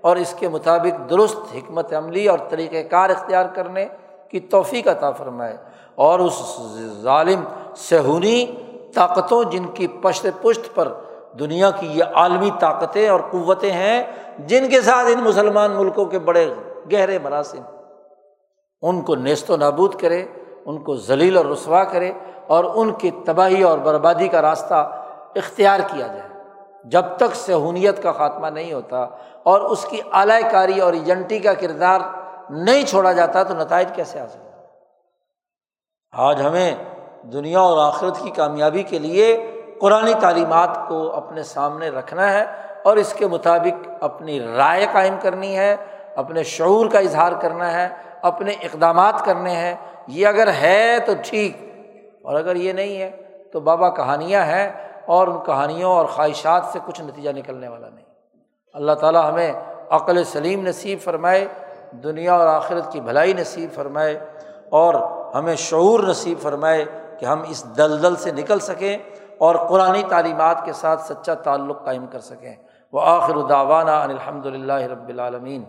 [SPEAKER 1] اور اس کے مطابق درست حکمت عملی اور طریقۂ کار اختیار کرنے کی توفیق عطا فرمائے اور اس ظالم، سہونی طاقتوں جن کی پشت پشت پر دنیا کی یہ عالمی طاقتیں اور قوتیں ہیں، جن کے ساتھ ان مسلمان ملکوں کے بڑے گہرے مراسم، ان کو نیست و نابود کرے، ان کو ذلیل اور رسوا کرے اور ان کی تباہی اور بربادی کا راستہ اختیار کیا جائے۔ جب تک سہونیت کا خاتمہ نہیں ہوتا اور اس کی اعلی کاری اور ایجنٹی کا کردار نہیں چھوڑا جاتا تو نتائج کیسے حاصل آج ہمیں دنیا اور آخرت کی کامیابی کے لیے قرآن تعلیمات کو اپنے سامنے رکھنا ہے اور اس کے مطابق اپنی رائے قائم کرنی ہے، اپنے شعور کا اظہار کرنا ہے، اپنے اقدامات کرنے ہیں۔ یہ اگر ہے تو ٹھیک، اور اگر یہ نہیں ہے تو بابا کہانیاں ہیں اور ان کہانیوں اور خواہشات سے کچھ نتیجہ نکلنے والا نہیں۔ اللہ تعالیٰ ہمیں عقل سلیم نصیب فرمائے، دنیا اور آخرت کی بھلائی نصیب فرمائے اور ہمیں شعور نصیب فرمائے۔ کہ ہم اس دلدل سے نکل سکیں اور قرآن تعلیمات کے ساتھ سچا تعلق قائم کر سکیں۔ وہ آخر داوانہ الحمد للہ رب العالمین۔